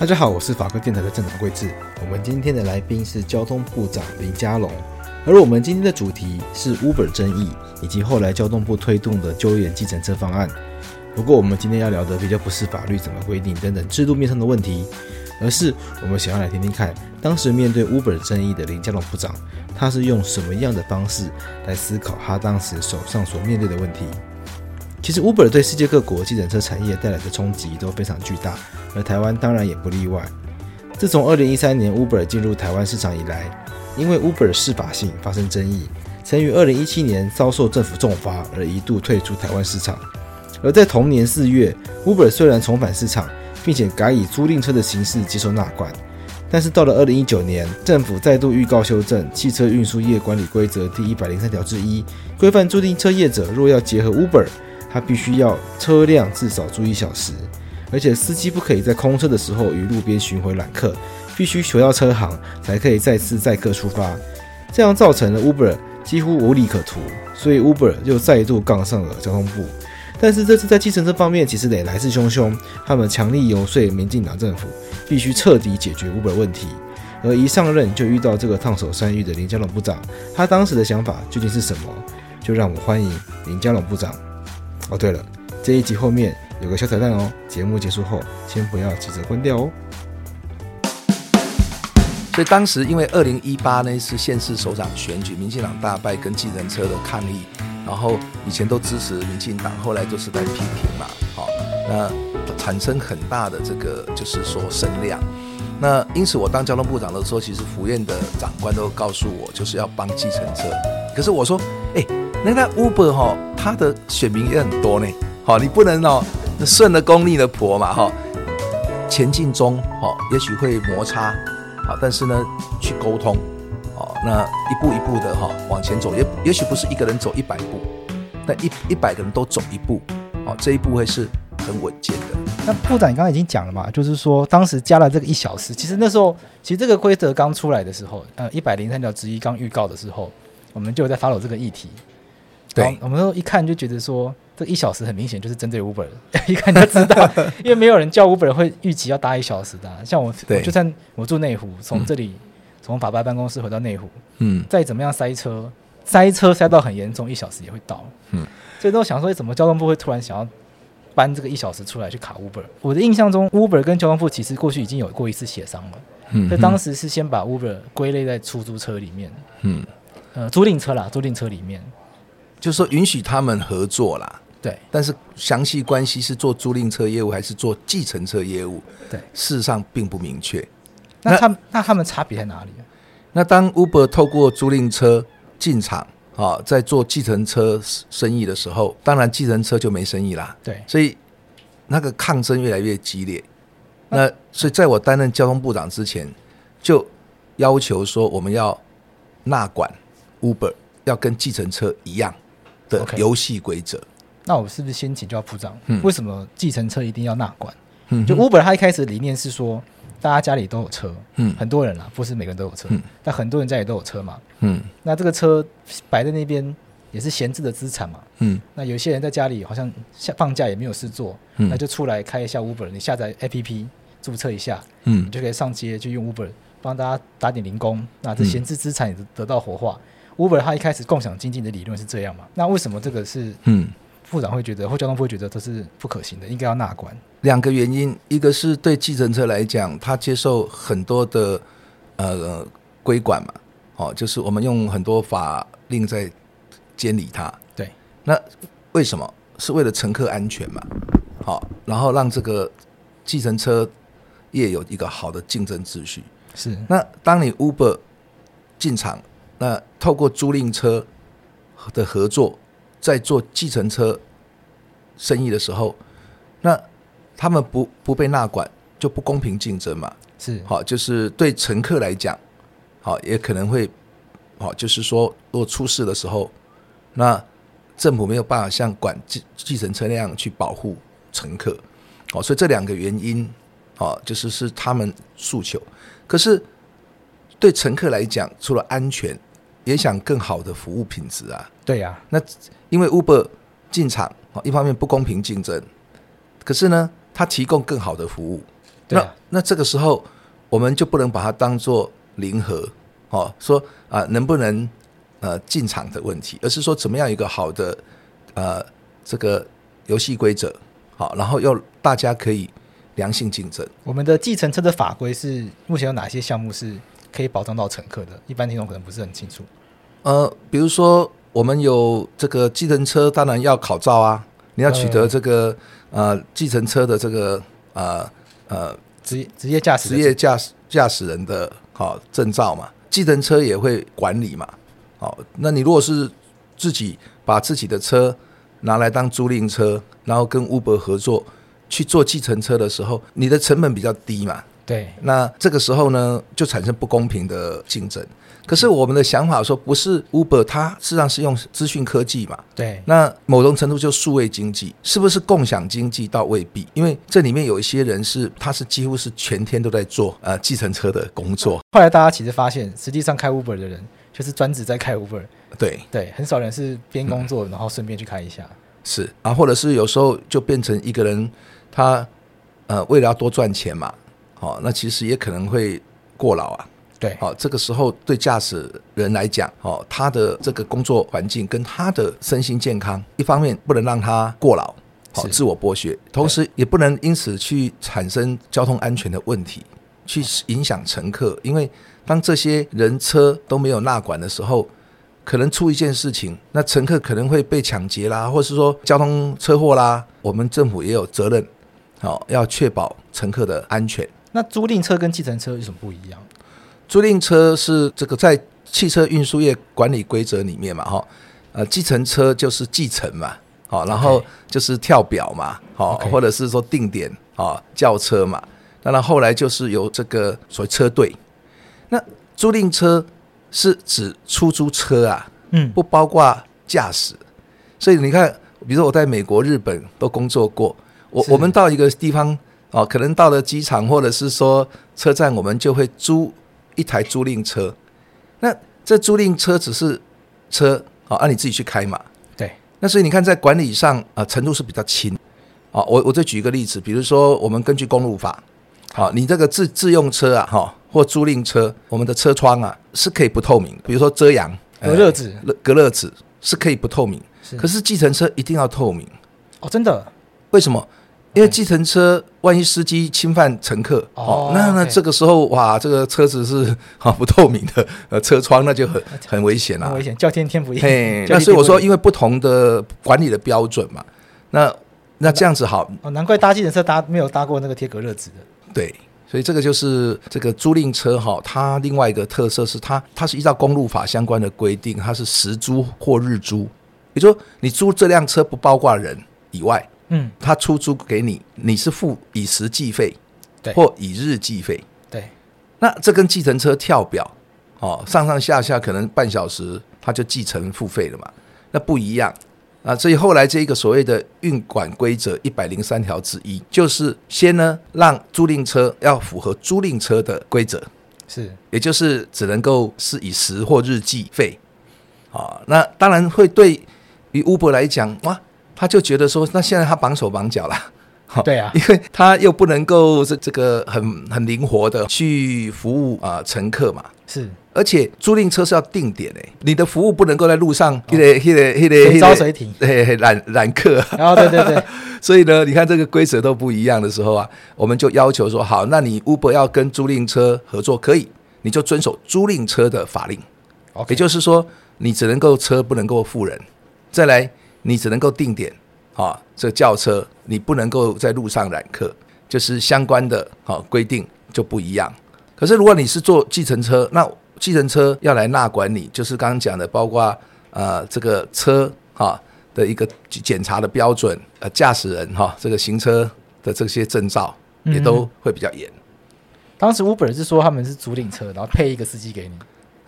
大家好，我是法科电台的郑长贵智。我们今天的来宾是交通部长林佳龙，而我们今天的主题是 Uber 争议以及后来交通部推动的揪严计程车方案。不过，我们今天要聊的比较不是法律怎么规定等等制度面上的问题，而是我们想要来听听看，当时面对 Uber 争议的林佳龙部长，他是用什么样的方式来思考他当时手上所面对的问题。其实，Uber 对世界各国计程车产业带来的冲击都非常巨大，而台湾当然也不例外。自从2013年 Uber 进入台湾市场以来，因为 Uber 适法性发生争议，曾于2017年遭受政府重罚而一度退出台湾市场。而在同年四月，Uber 虽然重返市场，并且改以租赁车的形式接受纳管，但是到了2019年，政府再度预告修正《汽车运输业管理规则》第一百零三条之一，规范租赁车业者若要结合 Uber。他必须要车辆至少租一小时，而且司机不可以在空车的时候于路边巡回揽客，必须回到车行才可以再次载客出发。这样造成了 Uber 几乎无利可图，所以 Uber 又再度杠上了交通部。但是这次在计程车方面，其实得来势汹汹，他们强力游说民进党政府必须彻底解决 Uber 问题。而一上任就遇到这个烫手山芋的林佳龙部长，他当时的想法究竟是什么？就让我欢迎林佳龙部长。哦，对了，这一集后面有个小彩蛋哦。节目结束后，先不要急着关掉哦。所以当时因为二零一八呢是县市首长选举，民进党大败跟计程车的抗议，然后以前都支持民进党，后来都是在批评嘛，好，那产生很大的这个就是说声量。那因此我当交通部长的时候，其实府院的长官都告诉我，就是要帮计程车。可是我说，哎。那那 Uber 哈，他的选民也很多呢，好，你不能哦顺着功利的婆嘛哈，前进中哦，也许会摩擦，好，但是呢去沟通，哦，那一步一步的哈往前走，也也许不是一个人走一百步，但一一百个人都走一步，哦，这一步会是很稳健的。那部长你刚刚已经讲了嘛，就是说当时加了这个一小时，其实那时候其实这个规则刚出来的时候，呃，一百零三条之一刚预告的时候，我们就在 follow 这个议题。对，我们都一看就觉得说，这一小时很明显就是针对 Uber，一看就知道，因为没有人叫 Uber 会预期要搭一小时的。像我，我就算我住内湖，从这里、嗯、从法白办公室回到内湖，嗯，再怎么样塞车，塞车塞到很严重，一小时也会到。嗯，所以都想说，怎么交通部会突然想要搬这个一小时出来去卡 Uber？我的印象中，Uber 跟交通部其实过去已经有过一次协商了。嗯，所以当时是先把 Uber 归类在出租车里面。嗯，呃，租赁车啦，租赁车里面。就是说允许他们合作啦，对，但是详细关系是做租赁车业务还是做计程车业务，对，事实上并不明确。那他那，那他们差别在哪里？那当 Uber 透过租赁车进场啊，在做计程车生意的时候，当然计程车就没生意啦。对，所以那个抗争越来越激烈。那所以在我担任交通部长之前，就要求说我们要纳管 Uber，要跟计程车一样。的游戏规则，那我是不是先请教部长？嗯，为什么计程车一定要纳管？嗯，就 Uber 他一开始理念是说，大家家里都有车，嗯，很多人啦，不是每个人都有车，嗯，但很多人家里都有车嘛，嗯，那这个车摆在那边也是闲置的资产嘛，嗯，那有些人在家里好像下放假也没有事做，嗯，那就出来开一下 Uber，你下载 APP 注册一下，嗯，你就可以上街去用 Uber 帮大家打点零工，那这闲置资产也得到活化。Uber 他一开始共享经济的理论是这样嘛？那为什么这个是嗯，部长会觉得或交通部会觉得这是不可行的，应该要纳管？两个原因，一个是对计程车来讲，它接受很多的呃规管嘛，哦，就是我们用很多法令在监理它。对，那为什么？是为了乘客安全嘛？好，然后让这个计程车业有一个好的竞争秩序。是，那当你 Uber 进场。那透过租赁车的合作，在做计程车生意的时候，那他们不不被纳管，就不公平竞争嘛。是，好，就是对乘客来讲，好，也可能会，好，就是说，如果出事的时候，那政府没有办法像管计计程车那样去保护乘客，好，所以这两个原因，好，就是是他们诉求。可是对乘客来讲，除了安全，也想更好的服务品质啊。对呀、啊，那因为 Uber 进场，一方面不公平竞争，可是呢，它提供更好的服务。那那这个时候，我们就不能把它当做零和哦，说啊能不能呃进场的问题，而是说怎么样一个好的呃这个游戏规则好，然后又大家可以良性竞争。我们的计程车的法规是目前有哪些项目是可以保障到乘客的？一般听众可能不是很清楚。呃，比如说我们有这个计程车，当然要考照啊，你要取得这个呃计程车的这个呃。呃，职职业驾驶职业驾驶驾驶人的好证照嘛，计程车也会管理嘛，好，那你如果是自己把自己的车拿来当租赁车，然后跟 Uber 合作去做计程车的时候，你的成本比较低嘛，对，那这个时候呢，就产生不公平的竞争。可是我们的想法说，不是 Uber，它实际上是用资讯科技嘛？对。那某种程度就数位经济，是不是共享经济倒未必？因为这里面有一些人是，他是几乎是全天都在做呃计程车的工作。后来大家其实发现，实际上开 Uber 的人就是专职在开 Uber。对对，很少人是边工作然后顺便去开一下。嗯、是啊，或者是有时候就变成一个人，他呃为了要多赚钱嘛，好、哦，那其实也可能会过劳啊。对，好，这个时候对驾驶人来讲，哦，他的这个工作环境跟他的身心健康，一方面不能让他过劳，好，自我剥削，同时也不能因此去产生交通安全的问题，去影响乘客。因为当这些人车都没有纳管的时候，可能出一件事情，那乘客可能会被抢劫啦，或是说交通车祸啦，我们政府也有责任，好，要确保乘客的安全。那租赁车跟计程车有什么不一样？租赁车是这个在汽车运输业管理规则里面嘛，哈，呃，计程车就是计程嘛，好，然后就是跳表嘛，好，或者是说定点啊叫车嘛，当然后来就是有这个所谓车队。那租赁车是指出租车啊，嗯，不包括驾驶。所以你看，比如说我在美国、日本都工作过，我我们到一个地方哦，可能到了机场或者是说车站，我们就会租。一台租赁车，那这租赁车只是车啊，按你自己去开嘛。对，那所以你看在管理上啊程度是比较轻啊。我我再举一个例子，比如说我们根据公路法，好，你这个自自用车啊，哈，或租赁车，我们的车窗啊是可以不透明的，比如说遮阳隔热纸，隔热纸是可以不透明，可是计程车一定要透明。哦，真的？为什么？因为计程车万一司机侵犯乘客，哦，那那这个时候哇，这个车子是 啊不透明的，呃，车窗那就很很危险了，很危险，叫天天不应。嘿，那所以我说，因为不同的管理的标准嘛，那那这样子好。哦，难怪搭计程车搭没有搭过那个贴隔热纸的。对，所以这个就是这个租赁车哈，它另外一个特色是它它是依照公路法相关的规定，它是时租或日租，也就是说你租这辆车不包括人以外。嗯，他出租给你，你是付以时计费，对，或以日计费，对。那这跟计程车跳表，哦，上上下下可能半小时，他就计程付费了嘛？那不一样啊。所以后来这一个所谓的运管规则一百零三条之一，就是先呢让租赁车要符合租赁车的规则，是，也就是只能够是以时或日计费，啊，那当然会对于 Uber 来讲，哇。他就觉得说，那现在他绑手绑脚了，对啊，因为他又不能够这这个很很灵活的去服务啊乘客嘛，是，而且租赁车是要定点诶，你的服务不能够在路上，嘿嘞嘿嘞嘿嘞，随招谁停，嘿揽揽客，然后对对对，所以呢，你看这个规则都不一样的时候啊，我们就要求说，好，那你 Uber 要跟租赁车合作可以，你就遵守租赁车的法令，也就是说，你只能够车不能够付人，再来。你只能够定点，啊，这轿车你不能够在路上揽客，就是相关的啊规定就不一样。可是如果你是坐计程车，那计程车要来纳管你，就是刚刚讲的，包括呃这个车啊的一个检查的标准，呃，驾驶人哈，这个行车的这些证照也都会比较严。当时 Uber 是说他们是租赁车，然后配一个司机给你。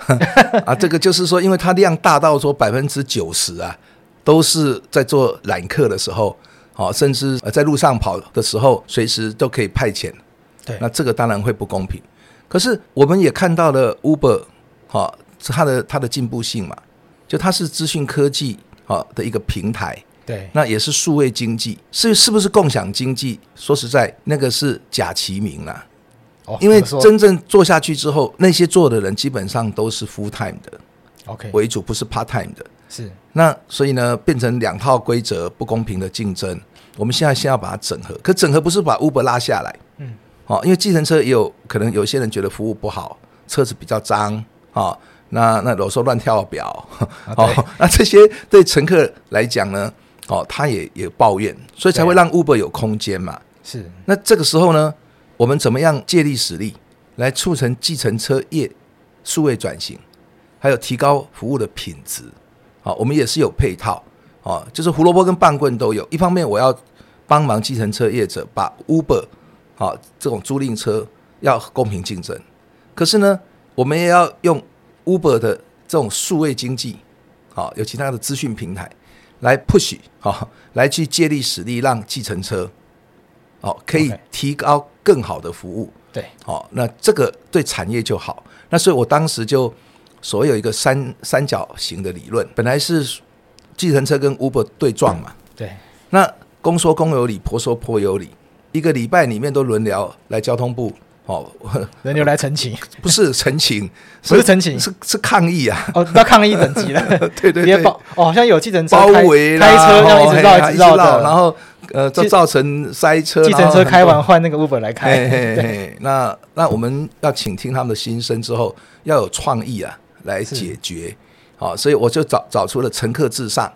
啊，这个就是说，因为它量大到说百分之九十啊，都是在做揽客的时候，好，甚至在路上跑的时候，随时都可以派遣。对，那这个当然会不公平。可是我们也看到了 Uber，好，它的它的进步性嘛，就它是资讯科技好的一个平台。对，那也是数位经济，是是不是共享经济？说实在，那个是假其名啊。因为真正做下去之后，那些做的人基本上都是 full time 的，OK 为主，不是 part time 的。是那所以呢，变成两套规则不公平的竞争。我们现在先要把它整合，可整合不是把 Uber 拉下来，嗯，哦，因为计程车也有可能有些人觉得服务不好，车子比较脏啊，那那有时候乱跳表，哦，那这些对乘客来讲呢，哦，他也也抱怨，所以才会让 Uber 有空间嘛。是那这个时候呢？我们怎么样借力使力来促成计程车业数位转型，还有提高服务的品质？好，我们也是有配套哦，就是胡萝卜跟棒棍都有。一方面，我要帮忙计程车业者把 Uber 好这种租赁车要公平竞争，可是呢，我们也要用 Uber 的这种数位经济，好，有其他的资讯平台来 push 好，来去借力使力，让计程车。哦，可以提高更好的服务。对，好，那这个对产业就好。那所以我当时就所谓有一个三三角形的理论，本来是计程车跟 Uber 对撞嘛。对，那公说公有理，婆说婆有理。一个礼拜里面都轮流来交通部，哦，轮流来陈情，不是陈情，不是陈情，是是抗议啊！哦，到抗议等级了。对对对，哦，好像有计程车包围，开车这样一直绕一直绕的，然后。呃，造造成塞车。计程车开完换那个 Uber 来开。那那我们要倾听他们的心声之后，要有创意啊，来解决。好，所以我就找找出了乘客至上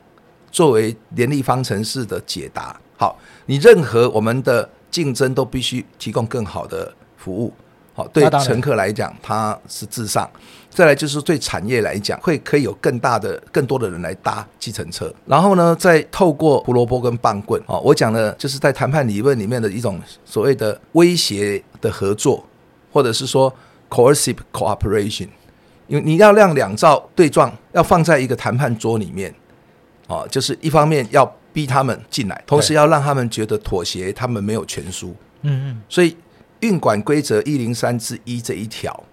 作为联立方程式的解答。好，你任何我们的竞争都必须提供更好的服务。好，对乘客来讲，它是至上。再来就是对产业来讲，会可以有更大的、更多的人来搭计程车。然后呢，再透过胡萝卜跟棒棍，哦，我讲的就是在谈判理论里面的一种所谓的威胁的合作，或者是说 coercive cooperation。因为你要让两造对撞，要放在一个谈判桌里面，哦，就是一方面要逼他们进来，同时要让他们觉得妥协，他们没有全输。嗯嗯。所以运管规则一零三之一这一条。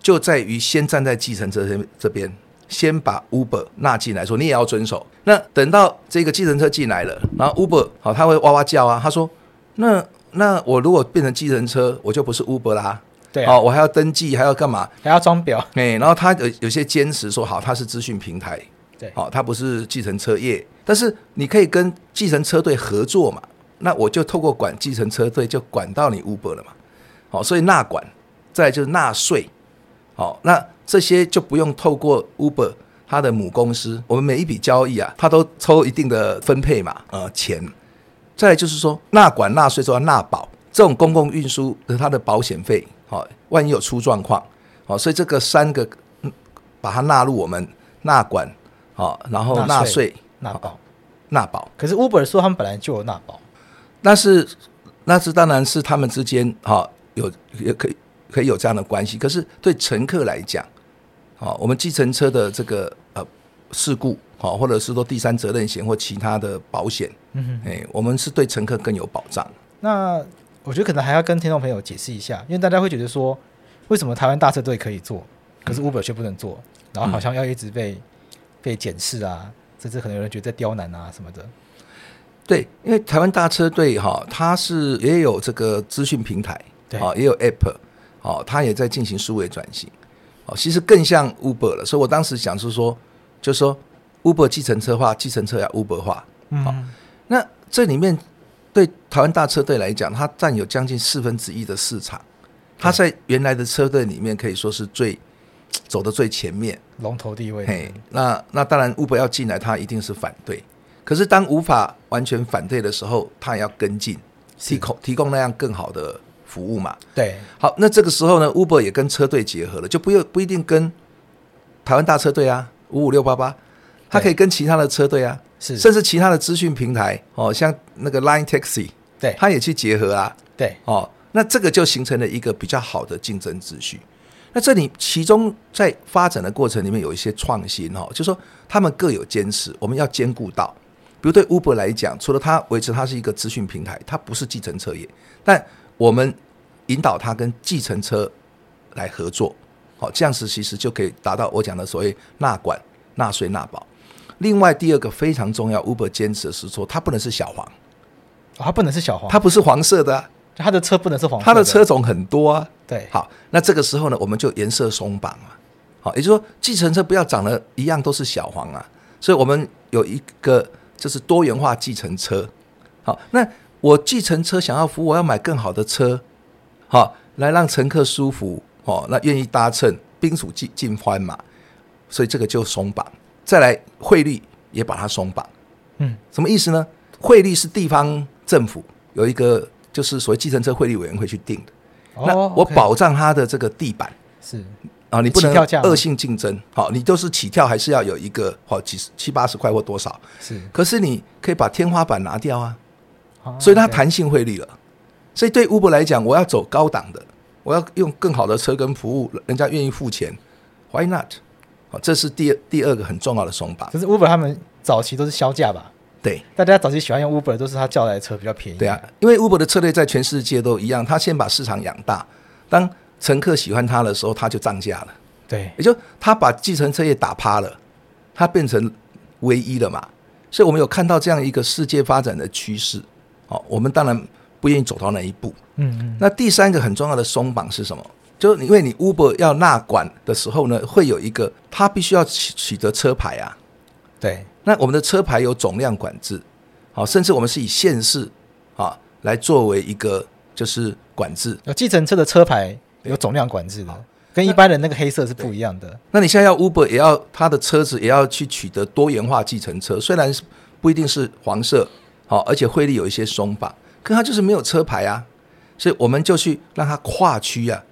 就在于先站在计程车这这边，先把 Uber 纳进来，说你也要遵守。那等到这个计程车进来了，然后 Uber 好，他会哇哇叫啊。他说：“那那我如果变成计程车，我就不是 Uber 啦。对、啊，哦，我还要登记，还要干嘛？还要装表。哎，然后他有有些坚持说，好，他是资讯平台，对，好，他不是计程车业。但是你可以跟计程车队合作嘛？那我就透过管计程车队，就管到你 Uber 了嘛。好，所以纳管，再来就是纳税。好，那这些就不用透过 Uber 它的母公司，我们每一笔交易啊，它都抽一定的分配嘛，呃，钱。再来就是说，纳管纳税之后要纳保，这种公共运输的它的保险费，好，万一有出状况，哦，所以这个三个把它纳入我们纳管，好，然后纳税、纳保、纳保。可是 Uber 说他们本来就有纳保，那是那是当然是他们之间哈有也可以。可以有这样的关系，可是对乘客来讲，好，我们计程车的这个呃事故，好，或者是说第三责任险或其他的保险，嗯哼，哎，我们是对乘客更有保障。那我觉得可能还要跟听众朋友解释一下，因为大家会觉得说，为什么台湾大车队可以做，可是 Uber 却不能做，然后好像要一直被、嗯、被检视啊，甚至可能有人觉得在刁难啊什么的。对，因为台湾大车队哈，它是也有这个资讯平台，对，也有 App。哦，它也在进行数位转型，哦，其实更像 Uber 了。所以我当时想是说，就是说 Uber 计程车化，计程车要 Uber 化。嗯、哦，那这里面对台湾大车队来讲，它占有将近四分之一的市场，它在原来的车队里面可以说是最 走的最前面，龙头地位。嘿，那那当然 Uber 要进来，它一定是反对。可是当无法完全反对的时候，它也要跟进，提供提供那样更好的。服务嘛，对，好，那这个时候呢，Uber 也跟车队结合了，就不用不一定跟台湾大车队啊，五五六八八，它可以跟其他的车队啊，是，甚至其他的资讯平台哦，像那个 Line Taxi，对，它也去结合啊，对，哦，那这个就形成了一个比较好的竞争秩序。那这里其中在发展的过程里面有一些创新哈，就是说他们各有坚持，我们要兼顾到。比如对 Uber 来讲，除了它维持它是一个资讯平台，它不是计程车业，但我们引导它跟计程车来合作，好，这样子其实就可以达到我讲的所谓纳管、纳税、纳保。另外第二个非常重要，Uber 坚持的是说它不能是小黄，它不能是小黄，它不是黄色的，它的车不能是黄色的，它的车种很多啊。对，好，那这个时候呢，我们就颜色松绑啊，好，也就是说，计程车不要长得一样都是小黄啊，所以我们有一个就是多元化计程车，好，那我计程车想要服务，我要买更好的车，好，来让乘客舒服，哦，那愿意搭乘，宾主尽尽欢嘛，所以这个就松绑，再来汇率也把它松绑，嗯，什么意思呢？汇率是地方政府有一个就是所谓计程车汇率委员会去定的。那我保障它的这个地板是啊，你不能恶性竞争。好，你都是起跳还是要有一个好几十七八十块或多少？是，可是你可以把天花板拿掉啊，所以它弹性汇率了。所以对 Uber 来讲，我要走高档的，我要用更好的车跟服务，人家愿意付钱，Why not？好，这是第二第二个很重要的松绑。可是 Uber 他们早期都是销价吧？对，大家早期喜欢用 Uber 都是他叫来的车比较便宜。对啊，因为 Uber 的策略在全世界都一样，他先把市场养大，当乘客喜欢他的时候，他就涨价了。对，也就他把计程车业打趴了，他变成唯一了嘛。所以我们有看到这样一个世界发展的趋势。哦，我们当然不愿意走到那一步。嗯嗯。那第三个很重要的松绑是什么？就因为你 Uber 要纳管的时候呢，会有一个他必须要取取得车牌啊。对。那我们的车牌有总量管制，好，甚至我们是以县市啊来作为一个就是管制。有计程车的车牌有总量管制的，跟一般的那个黑色是不一样的。那你现在要 Uber 也要他的车子也要去取得多元化计程车，虽然不一定是黄色，好，而且汇率有一些松绑，可他就是没有车牌啊，所以我们就去让他跨区啊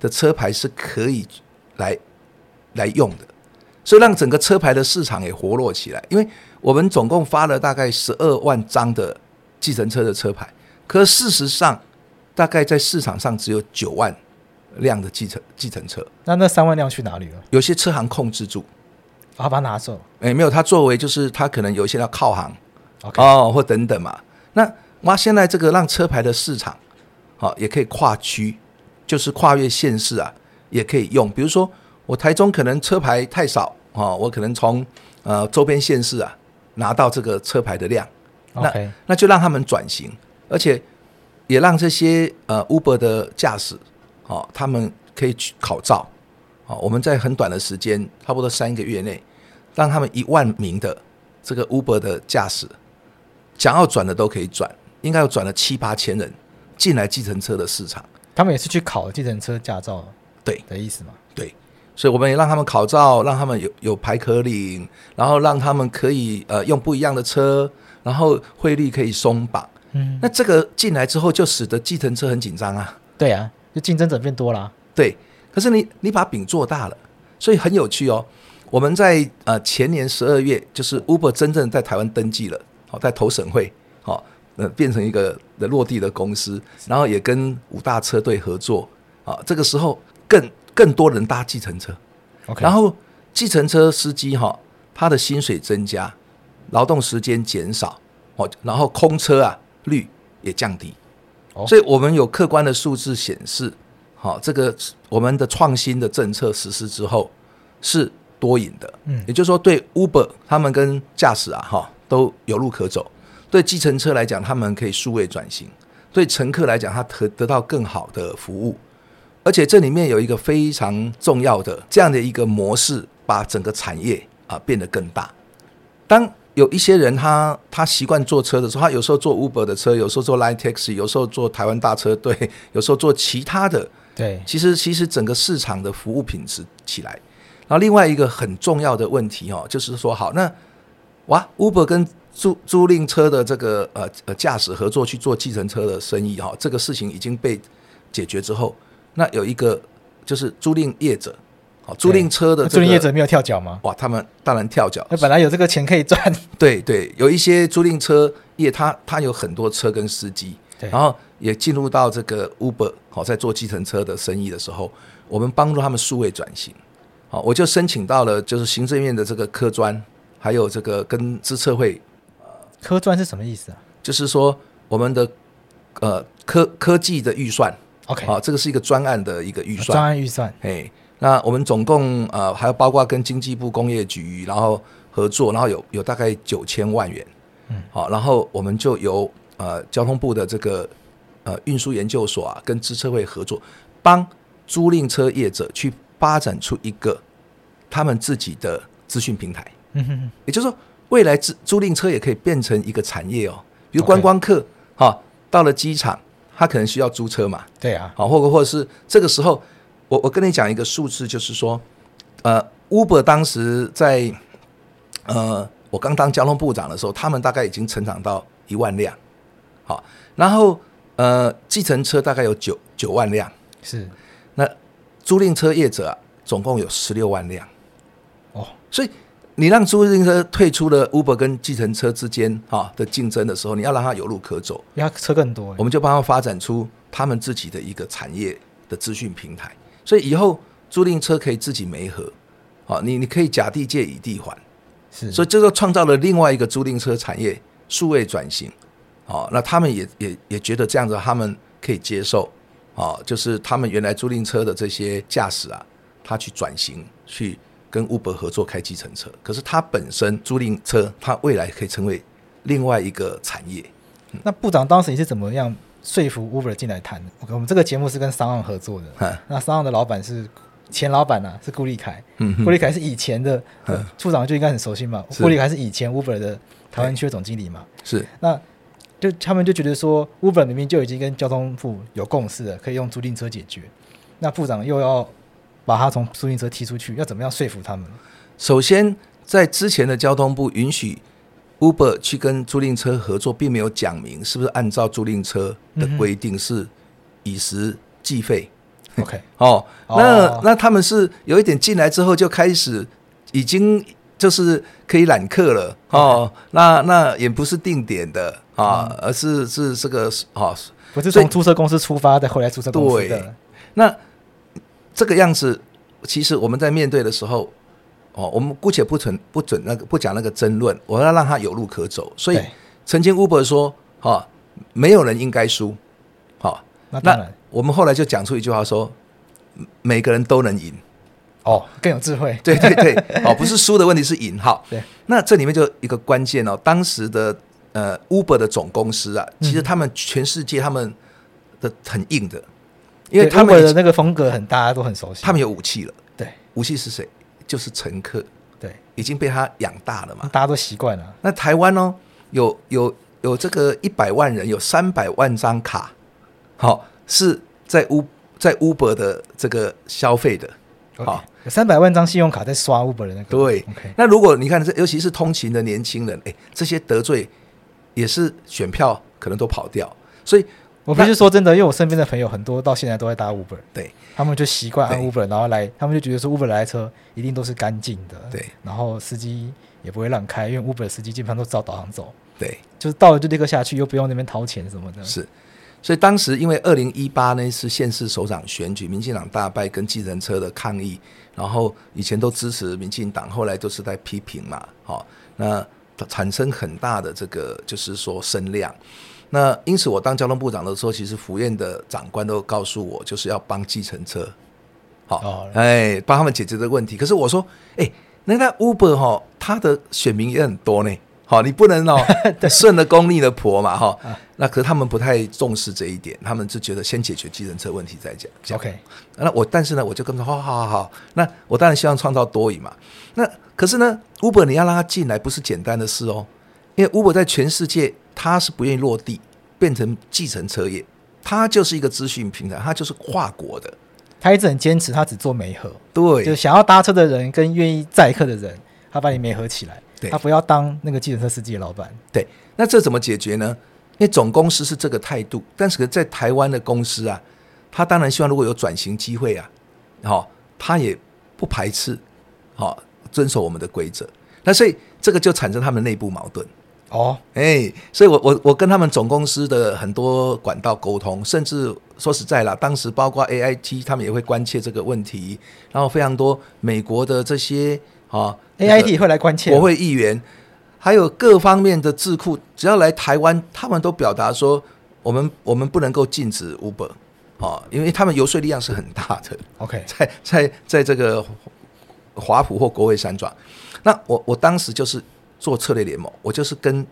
的车牌是可以来来用的。所以让整个车牌的市场也活络起来，因为我们总共发了大概十二万张的计程车的车牌，可事实上大概在市场上只有九万辆的计程计程车。那那三万辆去哪里了？有些车行控制住，把它拿走。哎，没有，它作为就是它可能有一些要靠行，Okay. 哦，或等等嘛。那哇，现在这个让车牌的市场好，也可以跨区，就是跨越县市啊，也可以用。比如说我台中可能车牌太少。哦，我可能从呃周边县市啊拿到这个车牌的量.那那就让他们转型，而且也让这些呃 Uber 的驾驶，哦，他们可以去考照，哦，我们在很短的时间，差不多三个月内，让他们一万名的这个 Uber 的驾驶，想要转的都可以转，应该要转了七八千人进来计程车的市场，他们也是去考计程车驾照，对的意思吗？对。所以我们也让他们考照，让他们有有牌可领，然后让他们可以呃用不一样的车，然后汇率可以松绑。嗯，那这个进来之后，就使得计程车很紧张啊。对啊，就竞争者变多了啊。对，可是你你把饼做大了，所以很有趣哦。我们在呃前年十二月，就是 Uber 真正在台湾登记了，好在投审会，好呃变成一个的落地的公司，然后也跟五大车队合作啊。这个时候更。更多人搭计程车.然后计程车司机哈，他的薪水增加，劳动时间减少，哦，然后空车啊率也降低，所以我们有客观的数字显示，好，这个我们的创新的政策实施之后是多赢的，嗯，也就是说对 Uber 他们跟驾驶啊哈都有路可走，对计程车来讲，他们可以数位转型，对乘客来讲，他得得到更好的服务。而且这里面有一个非常重要的这样的一个模式，把整个产业啊变得更大。当有一些人他他习惯坐车的时候，他有时候坐 Uber 的车，有时候坐 Line Taxi，有时候坐台湾大车队，有时候坐其他的。对，其实其实整个市场的服务品质起来。然后另外一个很重要的问题哦，就是说好，那哇，Uber 跟租租赁车的这个呃呃驾驶合作去做计程车的生意哈，这个事情已经被解决之后。那有一个就是租赁业者，好，租赁车的、这个、租赁业者没有跳脚吗？哇，他们当然跳脚。那本来有这个钱可以赚。对对，有一些租赁车业，他他有很多车跟司机，对然后也进入到这个 Uber 好，在做计程车的生意的时候，我们帮助他们数位转型。好，我就申请到了就是行政院的这个科专，还有这个跟资策会。科专是什么意思啊？就是说我们的呃科科技的预算，OK，好，这个是一个专案的一个预算，专案预算，哎。那我们总共呃还有包括跟经济部工业局然后合作，然后有有大概九千万元，嗯，好，然后我们就由呃交通部的这个呃运输研究所啊跟资车会合作，帮租赁车业者去发展出一个他们自己的资讯平台，嗯哼哼，也就是说未来租租赁车也可以变成一个产业哦，比如观光客哈到了机场，他可能需要租车嘛，对啊，好，或者或者是这个时候。我我跟你讲一个数字，就是说，呃，Uber 当时在，呃，我刚当交通部长的时候，他们大概已经成长到一万辆，好，然后呃，计程车大概有九九万辆，是，那租赁车业者啊，总共有十六万辆，哦，所以你让租赁车退出了 Uber 跟计程车之间哈的竞争的时候，你要让它有路可走，因为车更多，我们就帮他发展出他们自己的一个产业的资讯平台。所以以后租赁车可以自己媒合，啊，你你可以甲地借乙地还，是，所以这个创造了另外一个租赁车产业数位转型，啊，那他们也也也觉得这样子他们可以接受，啊，就是他们原来租赁车的这些驾驶啊，他去转型去跟 Uber 合作开计程车，可是它本身租赁车，它未来可以成为另外一个产业。那部长当时你是怎么样？说服 Uber 进来谈。我们这个节目是跟 SoundOn 合作的。哈那 SoundOn 的老板是前老板啊，是顾立凯。嗯，顾立凯是以前的处长，就应该很熟悉嘛。顾立凯是以前 Uber 的台湾区的总经理嘛。是。那就他们就觉得说，Uber 明明就已经跟交通部有共识了，可以用租赁车解决。那部长又要把他从租赁车踢出去，要怎么样说服他们？首先，在之前的交通部允许。Uber 去跟租赁车合作，并没有讲明是不是按照租赁车的规定是以时计费。OK，哦，那那他们是有一点进来之后就开始已经就是可以揽客了哦。那那也不是定点的啊，而是是这个啊，不是从租车公司出发的，后来租车公司的。那这个样子，其实我们在面对的时候。哦，我们姑且不准不准那个不讲那个争论，我要让他有路可走。所以曾经 Uber 说：“哈、哦，没有人应该输。哦”好，那当然那我们后来就讲出一句话说：“每个人都能赢。”哦，更有智慧。对对对，哦，不是输的问题，是赢。哈，对。那这里面就一个关键哦，当时的呃 Uber 的总公司啊，其实他们全世界他们的很硬的，因为他们的那个风格很大家都很熟悉。他们有武器了，对，武器是谁？就是乘客，对，已经被他养大了嘛，大家都习惯了。那台湾呢，有有有这个一百万人，有三百万张卡，好、哦、是在 U 在 Uber 的这个消费的，好三百万张信用卡在刷 Uber 的那个。对，Okay. 那如果你看这，尤其是通勤的年轻人，哎，这些得罪也是选票可能都跑掉，所以。我不是说真的，因为我身边的朋友很多到现在都在搭 Uber，对，他们就习惯按 Uber，然后来，他们就觉得说 Uber 来的车一定都是干净的，对，然后司机也不会乱开，因为 Uber 的司机基本上都照导航走，对，就是到了就立刻下去，又不用那边掏钱什么的。是，所以当时因为二零一八那次县市首长选举，民进党大败跟计程车的抗议，然后以前都支持民进党，后来都是在批评嘛，好，那产生很大的这个就是说声量。那因此，我当交通部长的时候，其实府院的长官都告诉我，就是要帮计程车，好，哎，帮他们解决这个问题。可是我说，哎，那那 Uber 哈，他的选民也很多呢，好，你不能哦 顺了公逆的婆嘛，哈。那可是他们不太重视这一点，他们就觉得先解决计程车问题再讲。OK，那我但是呢，我就跟他说，好好好好，那我当然希望创造多赢嘛。那可是呢，Uber 你要让他进来不是简单的事哦，因为 Uber 在全世界。他是不愿意落地变成计程车业，他就是一个资讯平台，他就是跨国的。他一直很坚持，他只做媒合，对，就想要搭车的人跟愿意载客的人，他把你媒合起来。对，他不要当那个计程车司机的老板。对，那这怎么解决呢？因为总公司是这个态度，但是在台湾的公司啊，他当然希望如果有转型机会啊，好，他也不排斥，好、哦、遵守我们的规则。那所以这个就产生他们内部矛盾。哦，哎，所以我我我跟他们总公司的很多管道沟通，甚至说实在啦，当时包括 AIT 他们也会关切这个问题，然后非常多美国的这些啊 AIT 也会来关切国会议员，还有各方面的智库，只要来台湾，他们都表达说，我们我们不能够禁止 Uber 啊，因为他们游说力量是很大的。OK，在在在这个华府或国会山庄，那我我当时就是。做策略联盟，我就是跟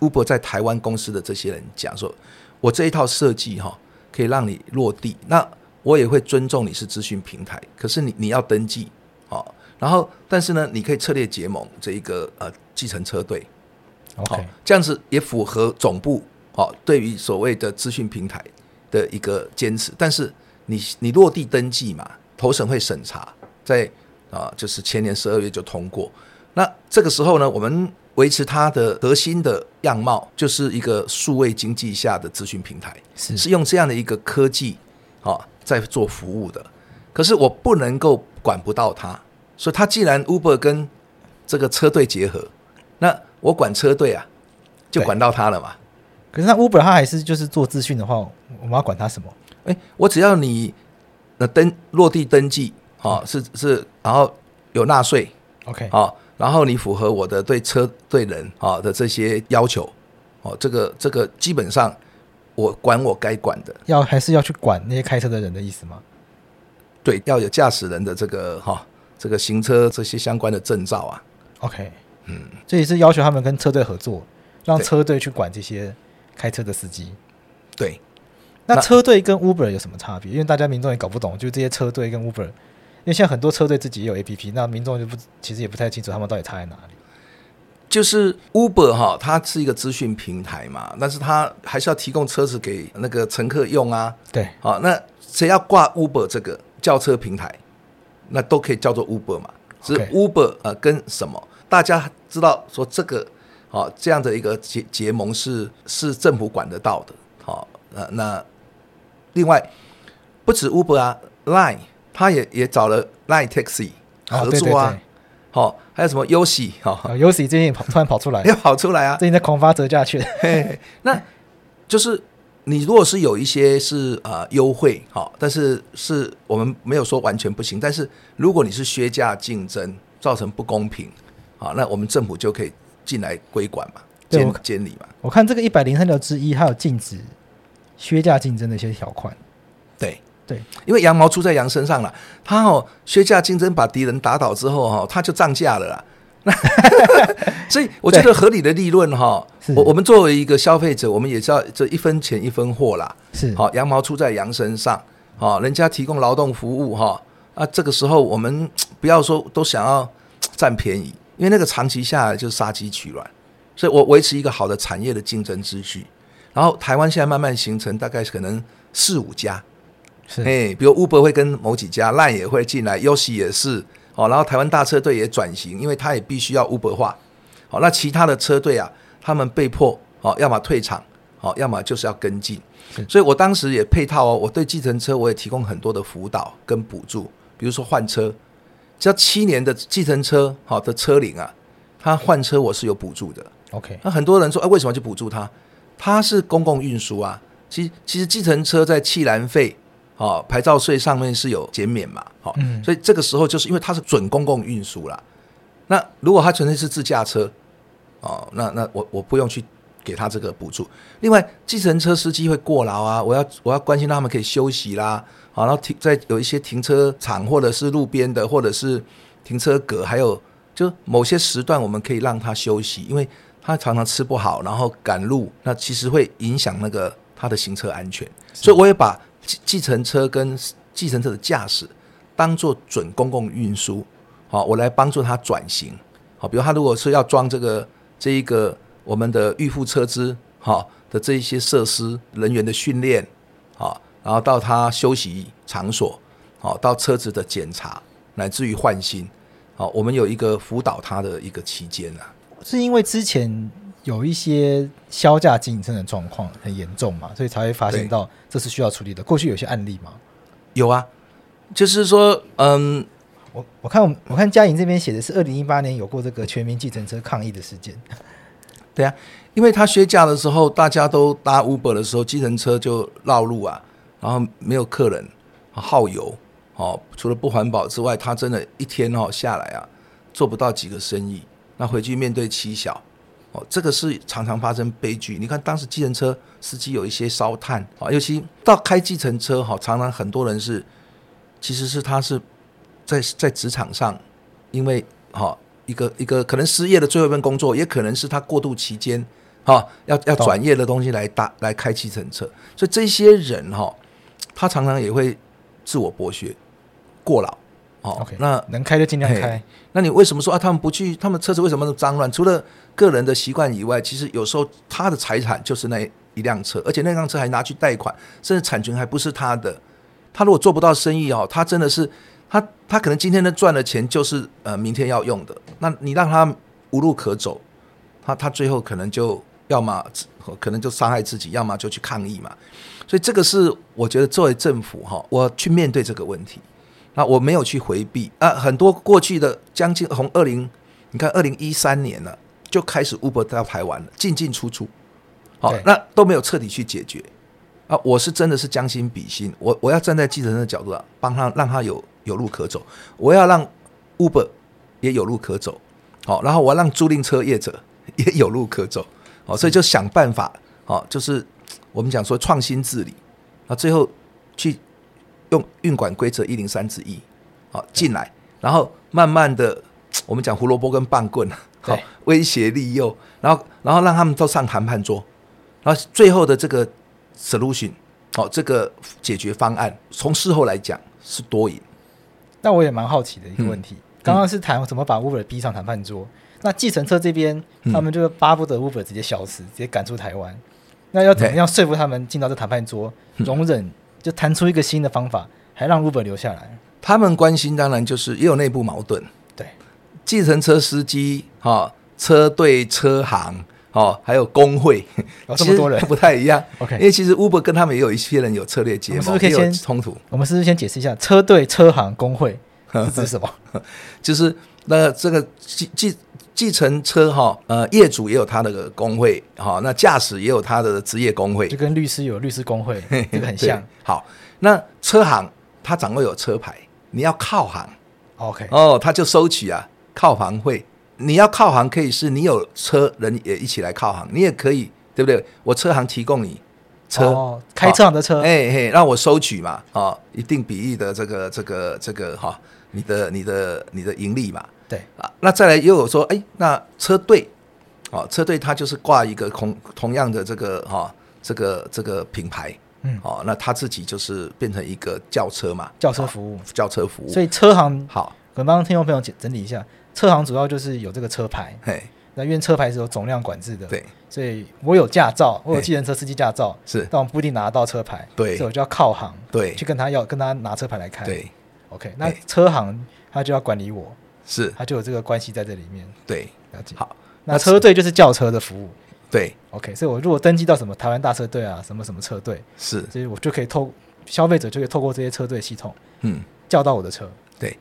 Uber 在台湾公司的这些人讲说，我这一套设计哈，可以让你落地。那我也会尊重你是资讯平台，可是你你要登记啊。然后，但是呢，你可以策略结盟这一个呃计程车队，OK，这样子也符合总部哦对于所谓的资讯平台的一个坚持。但是你你落地登记嘛，投审会审查，在啊就是前年十二月就通过。那这个时候呢，我们维持它的核心的样貌，就是一个数位经济下的资讯平台，是是用这样的一个科技啊在做服务的。可是我不能够管不到它，所以它既然 Uber 跟这个车队结合，那我管车队啊，就管到它了嘛。可是那 Uber 它还是就是做资讯的话，我们要管它什么？哎，我只要你那登落地登记啊，是是，然后有纳税，OK 啊。然后你符合我的对车对人啊的这些要求，哦，这个这个基本上我管我该管的，要还是要去管那些开车的人的意思吗？对，要有驾驶人的这个哈这个行车这些相关的证照啊。OK，嗯，这也是要求他们跟车队合作，让车队去管这些开车的司机。对，那车队跟 Uber 有什么差别？因为大家民众也搞不懂，就这些车队跟 Uber。因为现在很多车队自己也有 APP，那民众就不其实也不太清楚他们到底差在哪里。就是 Uber 哈，它是一个资讯平台嘛，但是它还是要提供车子给那个乘客用啊。对，好，那谁要挂 Uber 这个叫车平台，那都可以叫做 Uber 嘛。是 Uber 呃跟什么？大家知道说这个好这样的一个结结盟是是政府管得到的。好，呃那另外不止 Uber 啊，Line。他也也找了 Line Taxi 合作啊，好、哦，还有什么？Yosi 哈，Yosi 最近跑 突然跑出来，又跑出来啊，最近在狂发折价券。那就是你如果是有一些是呃优惠哈，但是是我们没有说完全不行，但是如果你是削价竞争，造成不公平啊，那我们政府就可以进来规管嘛，监监理嘛。我看这个一百零三条之一，它有禁止削价竞争的一些条款，对。因为羊毛出在羊身上了，他哦削价竞争把敌人打倒之后哈，他就涨价了啦。所以我觉得合理的利润哈，我我们作为一个消费者，我们也知道这一分钱一分货啦。是好，羊毛出在羊身上，好，人家提供劳动服务哈，啊，这个时候我们 不要说都想要占便宜，因为那个长期下来就是杀鸡取卵。所以我维持一个好的产业的竞争秩序，然后台湾现在慢慢形成大概可能四五家。哎，比如 Uber 会跟某几家，Line 也会进来，Yosi 也是，哦，然后台湾大车队也转型，因为他也必须要 Uber 化，好，那其他的车队啊，他们被迫，哦，要么退场，哦，要么就是要跟进，所以我当时也配套哦，我对计程车我也提供很多的辅导跟补助，比如说换车，只要七年的计程车好的车龄啊，他换车我是有补助的，OK，那很多人说，哎，为什么去补助他？他是公共运输啊，其实其实计程车在气燃费。哦，牌照税上面是有减免嘛？好，所以这个时候就是因为它是准公共运输啦。那如果它纯粹是自驾车，哦，那那我我不用去给他这个补助。另外，计程车司机会过劳啊，我要我要关心他们可以休息啦。好，然后停在有一些停车场或者是路边的，或者是停车格，还有就某些时段我们可以让他休息，因为他常常吃不好，然后赶路，那其实会影响那个他的行车安全。所以我也把。计程车跟计程车的驾驶当做准公共运输，好，我来帮助他转型，好，比如他如果是要装这个这一个我们的预付车资，好，的这一些设施人员的训练，好，然后到他休息场所，好，到车子的检查，乃至于换新，好，我们有一个辅导他的一个期间啊，是因为之前。有一些销价竞争的状况很严重嘛，所以才会发现到这是需要处理的。过去有些案例吗？有啊，就是说，嗯，我我看我我看佳颖这边写的是二零一八年有过这个全民计程车抗议的事件。对啊，因为他削价的时候，大家都搭 Uber 的时候，计程车就绕路啊，然后没有客人，耗油哦，除了不环保之外，他真的一天哦下来啊，做不到几个生意，那回去面对妻小。哦，这个是常常发生悲剧。你看，当时计程车司机有一些烧炭啊，尤其到开计程车哈，常常很多人是，其实是他是在在职场上，因为哈一个一个可能失业的最后一份工作，也可能是他过渡期间哈要要转业的东西来搭来开计程车，所以这些人哈，他常常也会自我剥削、过劳。哦那能开就尽量开。那你为什么说啊？他们不去，他们车子为什么那么脏乱？除了个人的习惯以外，其实有时候他的财产就是那一辆车，而且那辆车还拿去贷款，甚至产权还不是他的。他如果做不到生意哦，他真的是他他可能今天的赚的钱就是呃明天要用的。那你让他无路可走，他他最后可能就要么可能就伤害自己，要么就去抗议嘛。所以这个是我觉得作为政府哈，我去面对这个问题。那我没有去回避。啊，很多过去的将近从二零，你看二零一三年了，就开始 Uber 到台湾了，进进出出，好，那都没有彻底去解决。啊。我是真的是将心比心，我我要站在继承人的角度啊，帮他让他有有路可走，我要让 Uber 也有路可走，好，然后我要让租赁车业者 也有路可走，好，所以就想办法，好，就是我们讲说创新治理。那，最后去。用运管规则一零三之一，好进来，然后慢慢的，我们讲胡萝卜跟棒棍，好威胁利诱，然后然后让他们都上谈判桌，然后最后的这个 solution，好这个解决方案，从事后来讲是多赢。那我也蛮好奇的一个问题，刚刚是谈怎么把 Uber 逼上谈判桌，那计程车这边他们就巴不得 Uber 直接消失，直接赶出台湾，那要怎么样说服他们进到这谈判桌，容忍？就谈出一个新的方法，还让 Uber 留下来。他们关心当然就是也有内部矛盾。对，计程车司机哈，车队车行哦，还有工会，这么多人不太一样。OK，因为其实 Uber 跟他们也有一些人有策略结盟，是不是可以先冲突？我们是不是先解释一下车队车行工会是指什么？就是那这个计计计程车哈，呃，业主也有他的工会，哈，那驾驶也有他的职业工会，就跟律师有律师工会，这个很像。好，那车行他掌握有车牌，你要靠行，OK，哦，他就收取啊靠行费。你要靠行可以是你有车人也一起来靠行，你也可以，对不对？我车行提供你车，哦、开车行的车，哎嘿，让我收取嘛，啊，一定比例的这个这个这个哈，你的你的你的盈利嘛。对。啊，那再来又有说，哎，那车队，哦，车队它就是挂一个同同样的这个哈、哦，这个这个品牌，嗯，哦，那他自己就是变成一个轿车嘛，轿车服务，轿车服务。所以车行好，我们帮听众朋友整整理一下，车行主要就是有这个车牌，嘿，那因为车牌是有总量管制的，对，所以我有驾照，我有计程车司机驾照，是，但我不一定拿得到车牌，对，所以我就要靠行，对，去跟他要跟他拿车牌来开，对，OK，那车行他就要管理我。是，它就有这个关系在这里面。对，了解。好，那车队就是轿车的服务。对，OK。所以我如果登记到什么台湾大车队啊，什么什么车队，是，所以我就可以透消费者就可以透过这些车队系统，嗯，叫到我的车。对，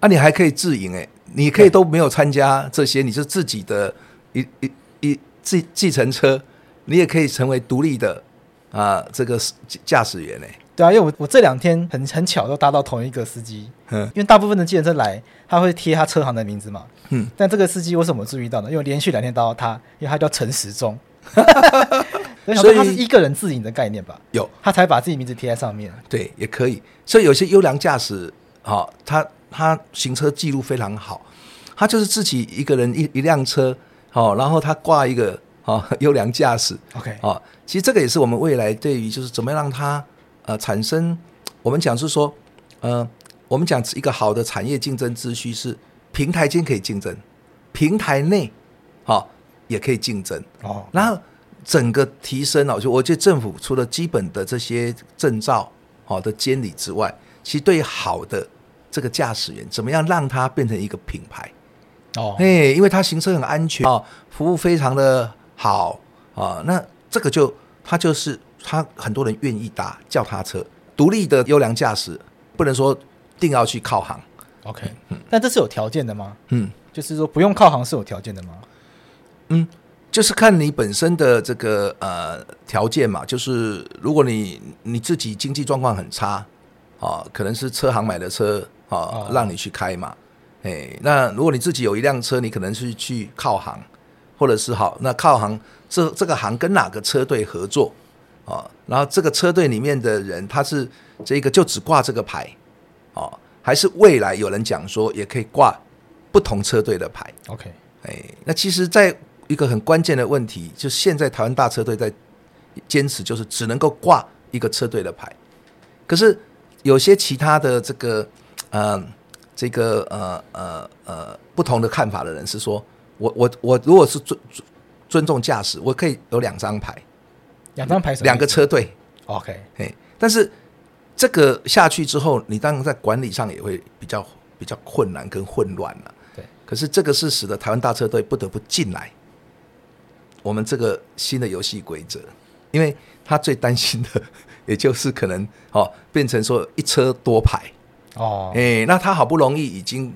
啊，你还可以自营诶，你可以都没有参加这些，你是自己的一一一计计程车，你也可以成为独立的啊这个驾驶员诶。对啊，因为我我这两天很很巧都搭到同一个司机，嗯，因为大部分的计程车来，他会贴他车行的名字嘛，嗯，但这个司机我怎么注意到呢？因为连续两天搭到他，因为他叫陈时中，所以他是一个人自营的概念吧？有，他才把自己名字贴在上面。对，也可以。所以有些优良驾驶，哈、哦，他他行车记录非常好，他就是自己一个人一一辆车，好、哦，然后他挂一个啊优良驾驶，OK，啊、哦，其实这个也是我们未来对于就是怎么样让他。呃，产生我们讲是说，呃，我们讲一个好的产业竞争秩序是平台间可以竞争，平台内好、哦、也可以竞争哦。然后整个提升哦，就我觉得政府除了基本的这些证照好的监理之外，其实对好的这个驾驶员，怎么样让他变成一个品牌哦？哎，因为他行车很安全啊，服务非常的好啊，那这个就他就是。他很多人愿意搭叫他车，独立的优良驾驶，不能说定要去靠行 OK，嗯，但这是有条件的吗？嗯，就是说不用靠行是有条件的吗？嗯，就是看你本身的这个呃条件嘛，就是如果你你自己经济状况很差啊，可能是车行买的车啊，哦、让你去开嘛，哎，那如果你自己有一辆车，你可能是去靠行，或者是好，那靠行这这个行跟哪个车队合作啊？然后这个车队里面的人他是这个就只挂这个牌哦，还是未来有人讲说也可以挂不同车队的牌？OK，哎，那其实，在一个很关键的问题，就现在台湾大车队在坚持，就是只能够挂一个车队的牌。可是有些其他的这个，呃，这个呃呃呃不同的看法的人是说，我我我如果是尊尊重驾驶，我可以有两张牌，两张牌，两个车队。OK，哎，但是这个下去之后，你当然在管理上也会比较比较困难跟混乱了。对，可是这个是使得台湾大车队不得不进来。我们这个新的游戏规则，因为他最担心的，也就是可能哦，变成说一车多牌。哦，哎，那他好不容易已经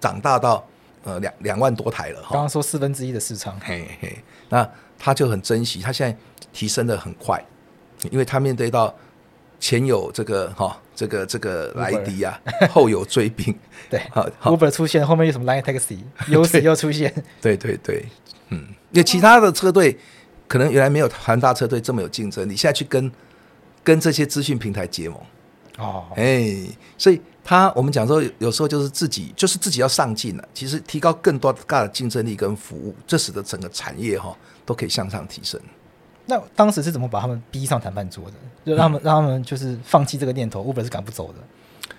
长大到呃两两万多台了，刚刚说四分之一的市场，嘿嘿，那他就很珍惜，他现在提升的很快，因为他面对到前有这个哈、哦、这个这个莱迪啊，后有追兵，对，好，Uber 出现，后面有什么 Line Taxi，优势又出现，对对对，嗯。因为其他的车队可能原来没有韩大车队这么有竞争力，现在去跟跟这些资讯平台结盟。哦，哎，所以他我们讲说有时候就是自己就是自己要上进了，其实提高更多大的竞争力跟服务，这使得整个产业哈都可以向上提升。那当时是怎么把他们逼上谈判桌的？就让他们、嗯、让他们就是放弃这个念头，Uber 是赶不走的。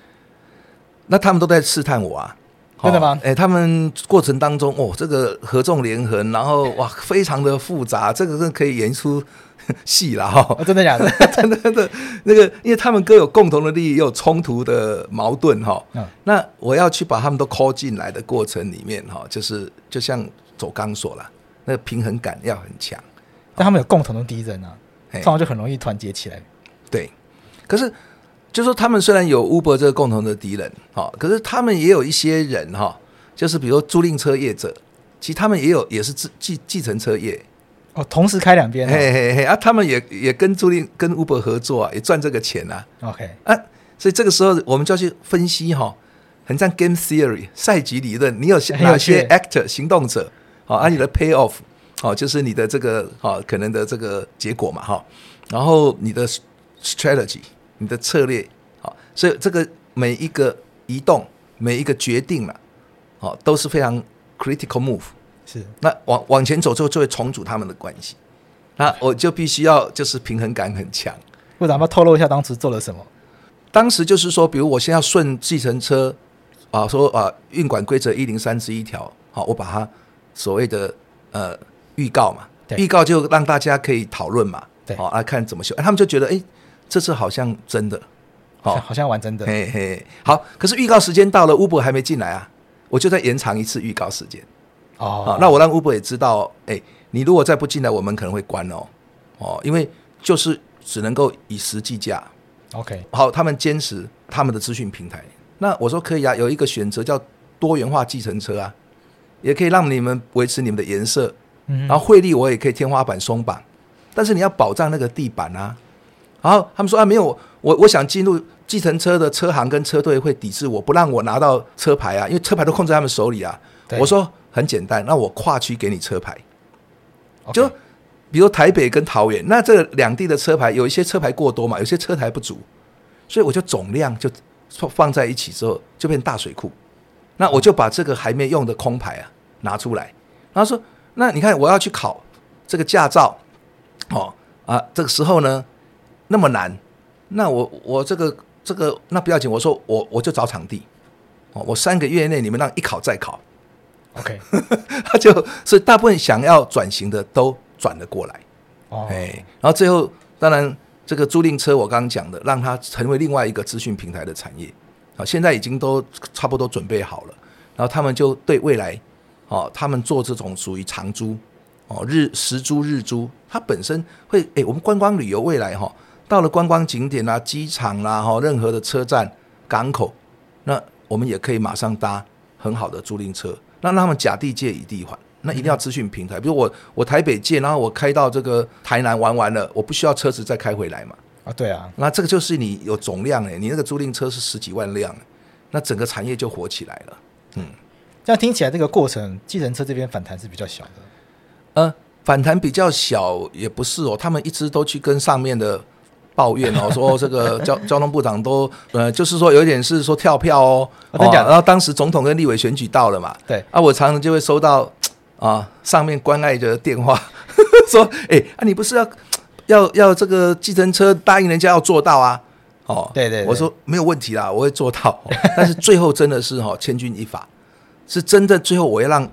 那他们都在试探我啊。真的吗？哎、欸，他们过程当中，哦，这个合纵连横，然后 哇，非常的复杂，这个是可以演出 戏了哈、哦。真的假的？真的真的，那个，因为他们各有共同的利益，也有冲突的矛盾哈。嗯。那我要去把他们都 call 进来的过程里面哈，就是就像走钢索了，那个平衡感要很强。但他们有共同的敌人啊，这样就很容易团结起来。对，可是。就说他们虽然有 Uber 这个共同的敌人，哈，可是他们也有一些人，哈，就是比如租赁车业者，其实他们也有也是计计计程车业，哦，同时开两边，嘿嘿嘿啊，他们也也跟租赁跟 Uber 合作啊，也赚这个钱啊，OK 啊，所以这个时候我们就要去分析哈，很像 Game Theory 赛局理论，你有哪些 actor 行动者，好，啊，你的 Payoff，好，就是你的这个好可能的这个结果嘛，哈，然后你的 Strategy。你的策略，好，所以这个每一个移动，每一个决定了，好，都是非常 critical move。是，那往往前走之后，就会重组他们的关系。那我就必须要就是平衡感很强。部长，要透露一下当时做了什么？当时就是说，比如我现在要顺计程车啊，说啊，运管规则一零三之一条，好，我把它所谓的呃预告嘛，预告就让大家可以讨论嘛，对，好来看怎么修。他们就觉得，哎。这次好像真的，好，好像玩真的。嘿嘿，好。可是预告时间到了，Uber 还没进来啊，我就再延长一次预告时间。哦，好，那我让 Uber 也知道，哎，你如果再不进来，我们可能会关哦。哦，因为就是只能够以实际价。OK，好，他们坚持他们的资讯平台。那我说可以啊，有一个选择叫多元化计程车啊，也可以让你们维持你们的颜色。嗯，然后汇率我也可以天花板松绑，但是你要保障那个地板啊。然后他们说啊，没有我，我想进入计程车的车行跟车队会抵制我，不让我拿到车牌啊，因为车牌都控制在他们手里啊。我说很简单，那我跨区给你车牌。就比如台北跟桃园，那这两地的车牌有一些车牌过多嘛，有些车牌不足，所以我就总量就放在一起之后就变大水库。那我就把这个还没用的空牌啊拿出来，然后说，那你看我要去考这个驾照，哦啊，这个时候呢。那么难，那我我这个这个那不要紧，我说我我就找场地，哦，我三个月内你们让一考再考，OK，他就所以大部分想要转型的都转了过来，哦，哎，然后最后当然这个租赁车我刚刚讲的，让它成为另外一个资讯平台的产业，啊，现在已经都差不多准备好了，然后他们就对未来，哦，他们做这种属于长租，哦，日时租日租，它本身会哎，我们观光旅游未来哈。到了观光景点啦、机场啦、哈，任何的车站、港口，那我们也可以马上搭很好的租赁车，那让他们甲地借乙地还。那一定要资讯平台，比如我我台北借，然后我开到这个台南玩完了，我不需要车子再开回来嘛？啊，对啊，那这个就是你有总量哎，你那个租赁车是十几万辆，那整个产业就火起来了。嗯，这样听起来这个过程，计程车这边反弹是比较小的。呃，反弹比较小也不是哦，他们一直都去跟上面的抱怨哦，说这个交交通部长都呃，就是说有一点是说跳票哦，我跟你讲，然后当时总统跟立委选举到了嘛，对啊，我常常就会收到。啊，上面关爱的电话 说：“哎、欸，啊，你不是要要要这个计程车答应人家要做到啊？哦，对，对对，我说没有问题啦，我会做到。哦、但是最后真的是哈、哦，千钧一发，是真的。最后我要让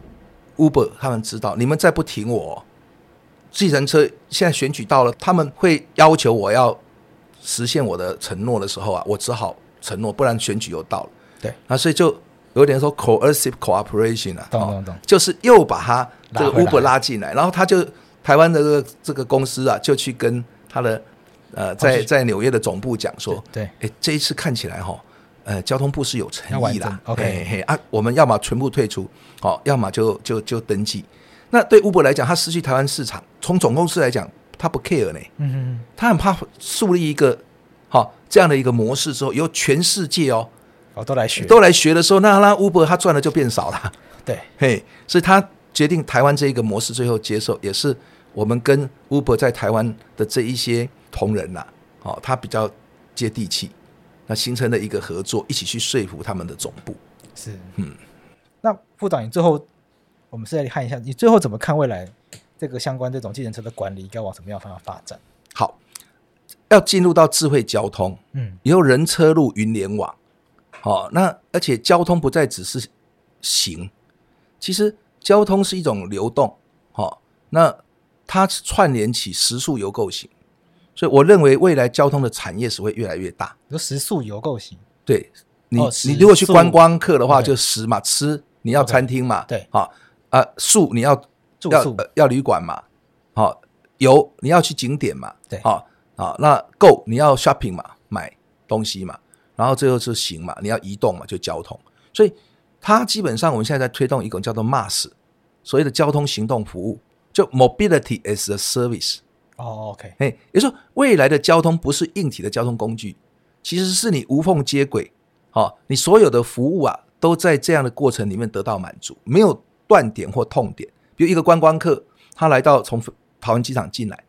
Uber 他们知道，你们再不停我，计程车现在选举到了，他们会要求我要实现我的承诺的时候啊，我只好承诺，不然选举又到了。对，啊，所以就。”有点说 coercive cooperation 啊，懂懂懂，就是又把他这个 Uber 拉进来，然后他就台湾的这个这个公司啊，就去跟他的呃在在纽约的总部讲说，对，哎，这一次看起来哈，呃，交通部是有诚意的，OK，嘿啊，我们要么全部退出，好，要么就就就登记。那对 Uber 来讲，他失去台湾市场，从总公司来讲，他不 care 呢，嗯嗯，他很怕树立一个好这样的一个模式之后，由全世界哦。哦，都来学，都来学的时候，那那 Uber 他赚的就变少了。对，嘿，所以他决定台湾这一个模式最后接受，也是我们跟 Uber 在台湾的这一些同仁呐，哦，他比较接地气，那形成了一个合作，一起去说服他们的总部。是，嗯，那副长，你最后我们是来看一下，你最后怎么看未来这个相关这种计程车的管理应该往什么样方向发展？好，要进入到智慧交通，嗯，以后人车路云联网。哦，那而且交通不再只是行，其实交通是一种流动。哦，那它串联起食宿游购型，所以我认为未来交通的产业是会越来越大。你说食宿游购型，对你，哦、你如果去观光客的话，就食嘛，对吃你要餐厅嘛，对，啊啊宿你要住宿。要、呃、要旅馆嘛，好、哦、游你要去景点嘛，对，好啊、哦，那购你要 shopping 嘛，买东西嘛。然后最后是行嘛，你要移动嘛，就交通。所以它基本上我们现在在推动一种叫做 MaaS，所谓的交通行动服务，就 Mobility as a Service。哦，OK，哎，也就是说未来的交通不是硬体的交通工具，其实是你无缝接轨，哦，你所有的服务啊都在这样的过程里面得到满足，没有断点或痛点。比如一个观光客，他来到从桃园机场进来，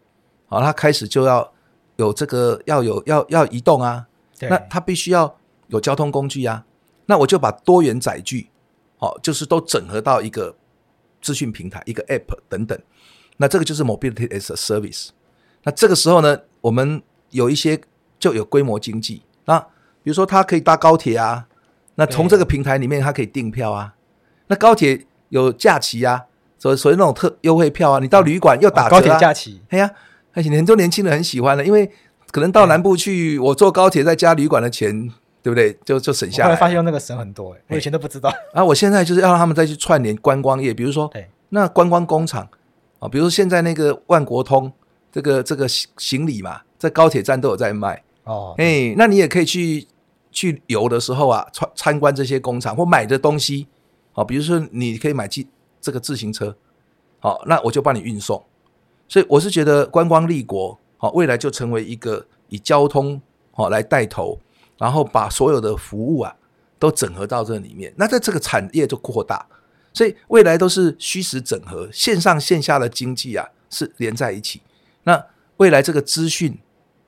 好，他开始就要有这个要有要要移动啊。那他必须要有交通工具呀、啊，那我就把多元载具，哦，就是都整合到一个资讯平台、一个 App 等等。那这个就是 Mobility as a Service。那这个时候呢，我们有一些就有规模经济啊，比如说他可以搭高铁啊，那从这个平台里面他可以订票啊。那高铁有假期啊，所所以那种特优惠票啊，你到旅馆又打折、啊哦、高铁假期，哎呀，而且很多年轻人很喜欢的，因为。可能到南部去，我坐高铁再加旅馆的钱，对不对？就就省下来。后来发现用那个省很多，哎，我以前都不知道。啊我现在就是要让他们再去串联观光业，比如说，那观光工厂啊，比如说现在那个万国通，这个这个行行李嘛，在高铁站都有在卖哦。哎，那你也可以去去游的时候啊，参参观这些工厂或买的东西，好，比如说你可以买自这个自行车，好，那我就帮你运送。所以我是觉得观光立国。好，未来就成为一个以交通好来带头，然后把所有的服务啊都整合到这里面，那在这个产业就扩大，所以未来都是虚实整合，线上线下的经济啊是连在一起。那未来这个资讯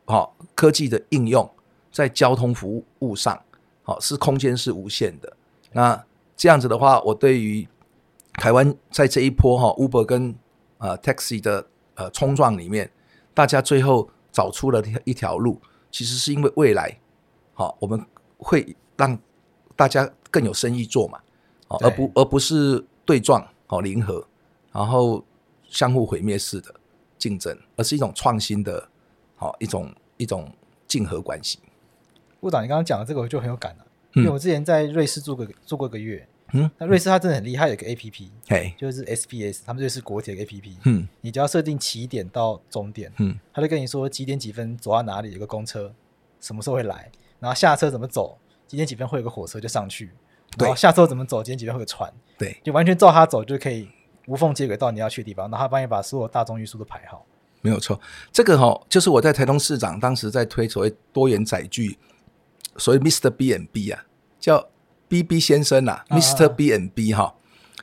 好科技的应用在交通服务上，好是空间是无限的。那这样子的话，我对于台湾在这一波哈 Uber 跟呃 Taxi 的呃冲撞里面。大家最后找出了一条路，其实是因为未来，好，我们会让大家更有生意做嘛，而不而不是对撞，哦，零和，然后相互毁灭式的竞争，而是一种创新的，好，一种一种竞合关系。部长，你刚刚讲的这个我就很有感了，因为我之前在瑞士住过住过一个月。嗯，那瑞士它真的很厉害，有个 A P P，嘿，就是 S B S，他们瑞士国铁 A P P，嗯，你只要设定起点到终点，嗯，他就跟你说几点几分走到哪里有个公车，什么时候会来，然后下车怎么走，几点几分会有个火车就上去，然后下周怎么走，今天几点会有船，对，就完全照他走就可以无缝接轨到你要去的地方，然后他帮你把所有大众运输都排好。没有错，这个哈、哦、就是我在台东市长当时在推所谓多元载具，所谓 Mr. B and B 啊，叫 B B 先生啊，啊，Mr. B and B 哈、哦，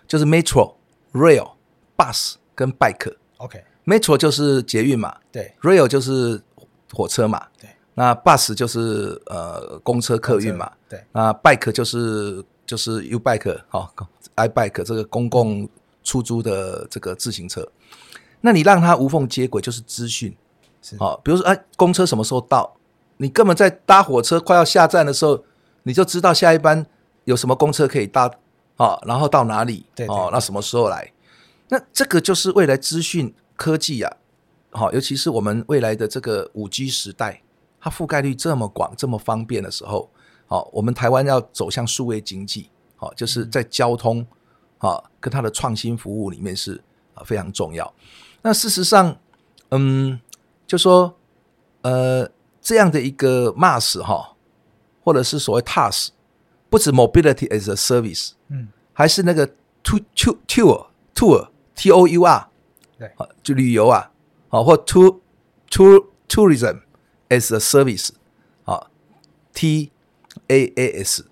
就是 Metro、Rail、Bus 跟 Bike。OK，Metro 就是捷运嘛，对，Rail 就是火车嘛，对。那 bus 就是呃公车客运嘛，对。那 bike 就是就是 U bike 好，I bike 这个公共出租的这个自行车。那你让它无缝接轨，就是资讯，是好，比如说哎，公车什么时候到？你根本在搭火车快要下站的时候，你就知道下一班有什么公车可以搭啊，然后到哪里？对，哦，那什么时候来？那这个就是未来资讯科技啊，好，尤其是我们未来的这个五 G 时代。它覆盖率这么广、这么方便的时候，好，我们台湾要走向数位经济，好，就是在交通，啊，跟它的创新服务里面是啊非常重要。那事实上，嗯，就说，呃，这样的一个 MaaS 哈，或者是所谓 TaaS，不止 Mobility as a Service，嗯，还是那个 To To Tour Tour T O U R，对，就旅游啊，好，或 To To Tourism。As a service，啊，T A A S，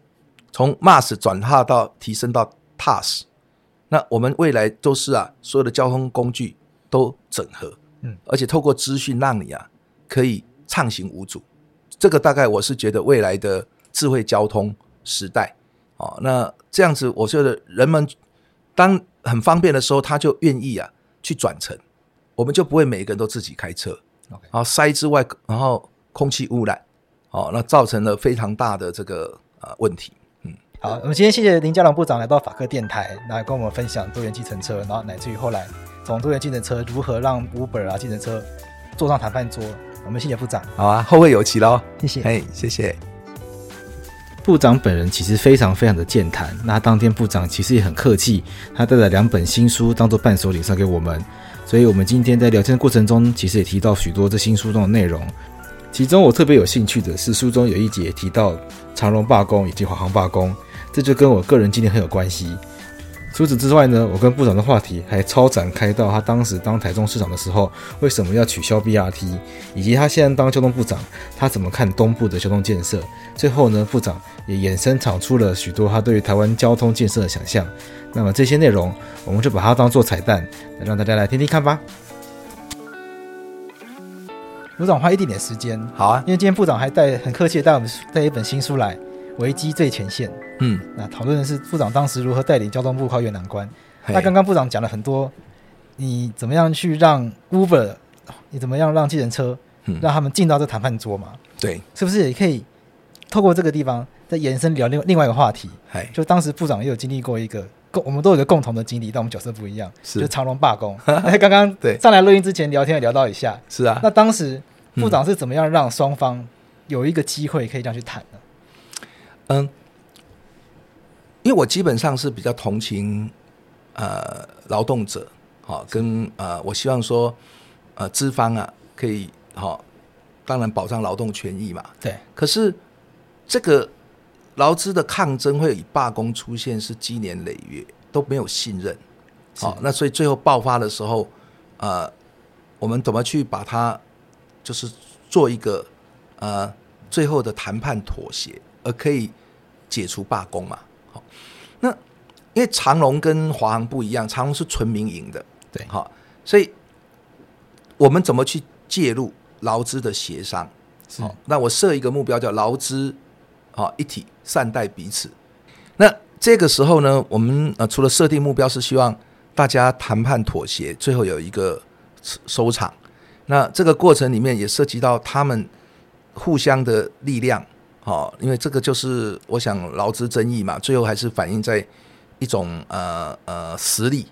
从 MaaS 转化到提升到 TaaS，那我们未来都是啊，所有的交通工具都整合，嗯，而且透过资讯让你啊可以畅行无阻，这个大概我是觉得未来的智慧交通时代，啊，那这样子我觉得人们当很方便的时候，他就愿意啊去转乘，我们就不会每个人都自己开车。然后塞之外，然后空气污染，哦，那造成了非常大的这个呃问题。嗯，好，我们今天谢谢林佳龙部长来到法科电台，来跟我们分享多元计程车，然后乃至于后来从多元计程车如何让 Uber 啊计程车坐上谈判桌。我们谢谢部长。好啊，后会有期喽。谢谢。哎，谢谢。部长本人其实非常非常的健谈，那当天部长其实也很客气，他带了两本新书当做伴手礼送给我们。所以，我们今天在聊天的过程中，其实也提到许多这新书中的内容。其中，我特别有兴趣的是，书中有一节提到长荣罢工以及华航罢工，这就跟我个人经历很有关系。除此之外呢，我跟部长的话题还超展开到他当时当台中市长的时候，为什么要取消 BRT，以及他现在当交通部长，他怎么看东部的交通建设。最后呢，部长也衍生产出了许多他对于台湾交通建设的想象。那么这些内容，我们就把它当做彩蛋，让大家来听听看吧。部长花一点点时间，好啊，因为今天部长还带很客气的带我们带一本新书来，《危机最前线》。嗯，那讨论的是部长当时如何带领交通部跨越难关。那刚刚部长讲了很多，你怎么样去让 Uber，你怎么样让计程车，让他们进到这谈判桌嘛？对，是不是也可以透过这个地方再延伸聊另另外一个话题？就当时部长也有经历过一个。我们都有一个共同的经历，但我们角色不一样。是，就长隆罢工。刚刚对上来录音之前聊天也聊到一下。是啊。那当时部长是怎么样让双方有一个机会可以这样去谈呢？嗯，因为我基本上是比较同情呃劳动者，好跟呃我希望说呃资方啊可以好，当然保障劳动权益嘛。对。可是这个。劳资的抗争会以罢工出现，是积年累月都没有信任，好，那所以最后爆发的时候，呃，我们怎么去把它，就是做一个呃最后的谈判妥协，而可以解除罢工嘛？好，那因为长隆跟华航不一样，长隆是纯民营的，对，好，所以我们怎么去介入劳资的协商？好，那我设一个目标叫劳资。好，一体善待彼此。那这个时候呢，我们呃除了设定目标是希望大家谈判妥协，最后有一个收场。那这个过程里面也涉及到他们互相的力量。好，因为这个就是我想劳资争议嘛，最后还是反映在一种呃呃实力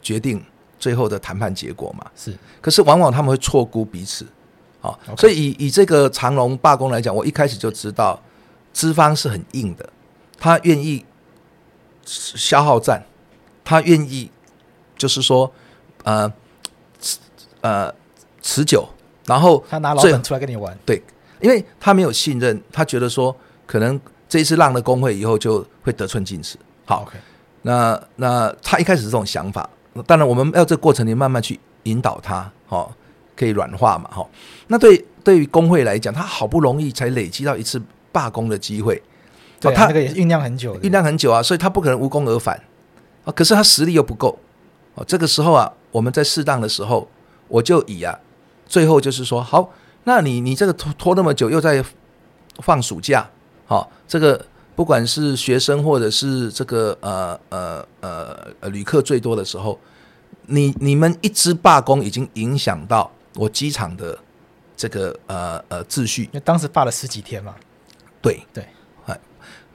决定最后的谈判结果嘛。是，可是往往他们会错估彼此。好，所以以以这个长龙罢工来讲，我一开始就知道。资方是很硬的，他愿意消耗战，他愿意就是说，呃，呃，持久，然后他拿老本出来跟你玩，对，因为他没有信任，他觉得说可能这一次让了工会以后，就会得寸进尺。好，Okay. 那那他一开始是这种想法，当然我们要这过程里慢慢去引导他，哦，可以软化嘛，哈。那对对于工会来讲，他好不容易才累积到一次罢工的机会，对、啊，他那个也酝酿很久，酝酿很久啊，所以他不可能无功而返啊。可是他实力又不够，哦，这个时候啊，我们在适当的时候，我就以啊，最后就是说，好，那你你这个拖拖那么久，又在放暑假，好，这个。不管是学生或者是这个呃呃呃旅客最多的时候，你你们一直罢工已经影响到我机场的这个呃呃秩序。因为当时罢了十几天嘛。对对，哎，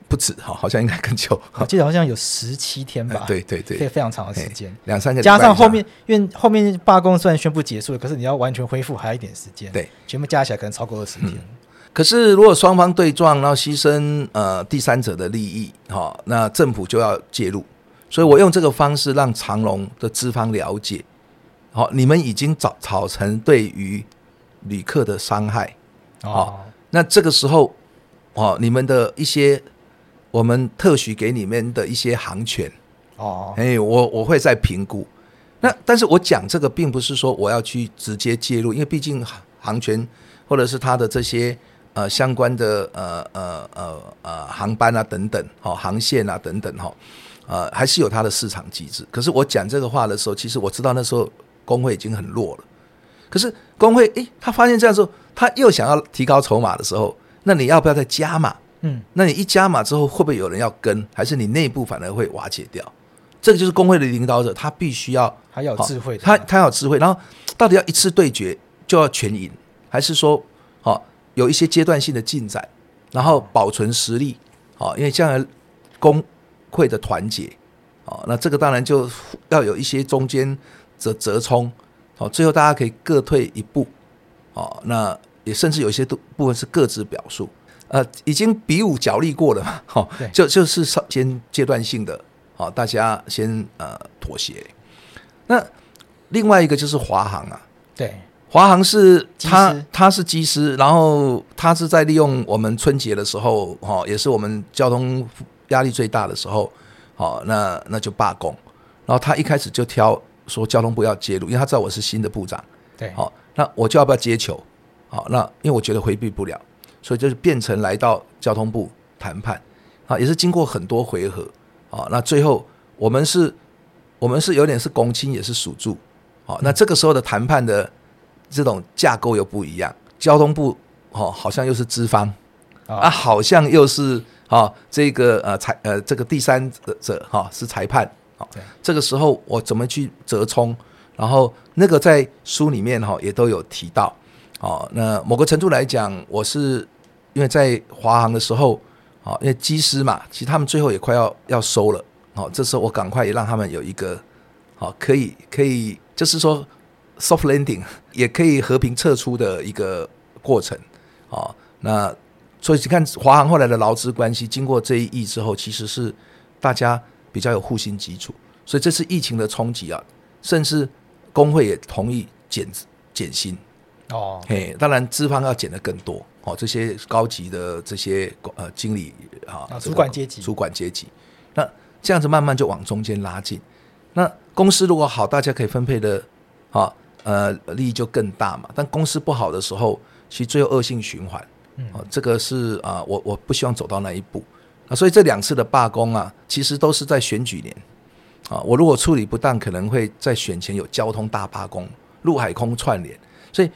不止哈，好像应该更久。我记得好像有十七天吧。对对对，非非常长的时间，两三个。加上后面，因为后面罢工虽然宣布结束了，可是你要完全恢复还有一点时间。对，全部加起来可能超过二十天。嗯可是，如果双方对撞，然后牺牲呃第三者的利益，哈，那政府就要介入。所以我用这个方式让长隆的资方了解，好，你们已经造造成对于旅客的伤害，好，那这个时候，哦，你们的一些我们特许给你们的一些航权，哦，哎，我我会再评估。那但是我讲这个，并不是说我要去直接介入，因为毕竟航权或者是他的这些。呃，相关的呃呃呃呃航班啊等等，好航线啊等等哈，呃还是有它的市场机制。可是我讲这个话的时候，其实我知道那时候工会已经很弱了。可是工会诶，他发现这样之后，他又想要提高筹码的时候，那你要不要再加码？嗯，那你一加码之后，会不会有人要跟？还是你内部反而会瓦解掉？这个就是工会的领导者，他必须要他要有智慧，他他要有智慧。然后到底要一次对决就要全赢，还是说好？有一些阶段性的进展，然后保存实力，哦，因为将来工会的团结，哦，那这个当然就要有一些中间折折冲，哦，最后大家可以各退一步，哦，那也甚至有一些部分是各自表述，呃，已经比武角力过了嘛，哈，就就是先阶段性的，好，大家先呃妥协。那另外一个就是华航啊，对。华航是他，他是机师，然后他是在利用我们春节的时候，哈，也是我们交通压力最大的时候，好，那那就罢工，然后他一开始就挑说交通部要介入，因为他知道我是新的部长，对，好，那我就要不要接球？好，那因为我觉得回避不了，所以就是变成来到交通部谈判，啊，也是经过很多回合，啊，那最后我们是，我们是有点是公亲也是属住，好，那这个时候的谈判的。这种架构又不一样，交通部哦，好像又是资方啊，好像又是啊，这个呃裁呃这个第三者哈是裁判啊。这个时候我怎么去折冲？然后那个在书里面哈也都有提到哦。那某个程度来讲，我是因为在华航的时候啊，因为机师嘛，其实他们最后也快要要收了哦。这时候我赶快也让他们有一个好可以可以，就是说。Soft landing 也可以和平撤出的一个过程，哦，那所以你看华航后来的劳资关系，经过这一役之后，其实是大家比较有互信基础，所以这次疫情的冲击啊，甚至工会也同意减减薪哦，嘿，当然资方要减的更多哦，这些高级的这些呃经理啊，主管阶级，主管阶级，那这样子慢慢就往中间拉近，那公司如果好，大家可以分配的啊。呃，利益就更大嘛。但公司不好的时候，其实最后恶性循环。嗯，这个是啊，我我不希望走到那一步啊。所以这两次的罢工啊，其实都是在选举年啊。我如果处理不当，可能会在选前有交通大罢工、陆海空串联。所以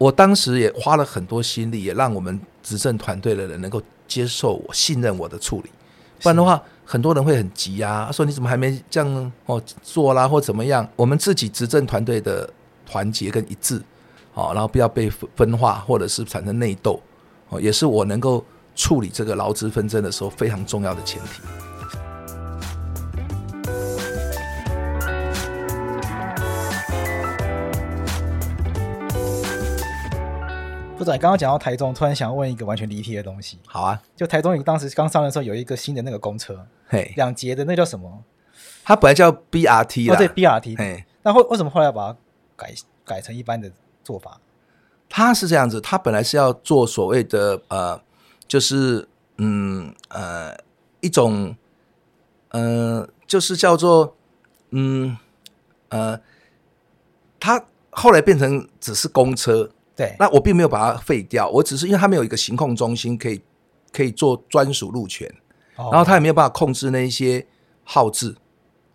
我当时也花了很多心力，也让我们执政团队的人能够接受我、信任我的处理。不然的话，很多人会很急啊，说你怎么还没这样哦做啦，或怎么样？我们自己执政团队的。团结跟一致，好，然后不要被分化，或者是产生内斗，哦，也是我能够处理这个劳资纷争的时候非常重要的前提。部长，刚刚讲到台中，突然想要问一个完全离题的东西。好啊，就台中，你当时刚上的时候有一个新的那个公车，嘿，两节的那叫什么？它本来叫 BRT 啊，对，BRT，嘿，那后为什么后来要把它？改改成一般的做法，它是这样子，它本来是要做所谓的呃，就是嗯呃一种呃就是叫做嗯呃，它后来变成只是公车。对，那我并没有把它废掉，我只是因为它没有一个行控中心可以可以做专属路权，哦、然后它也没有办法控制那一些号志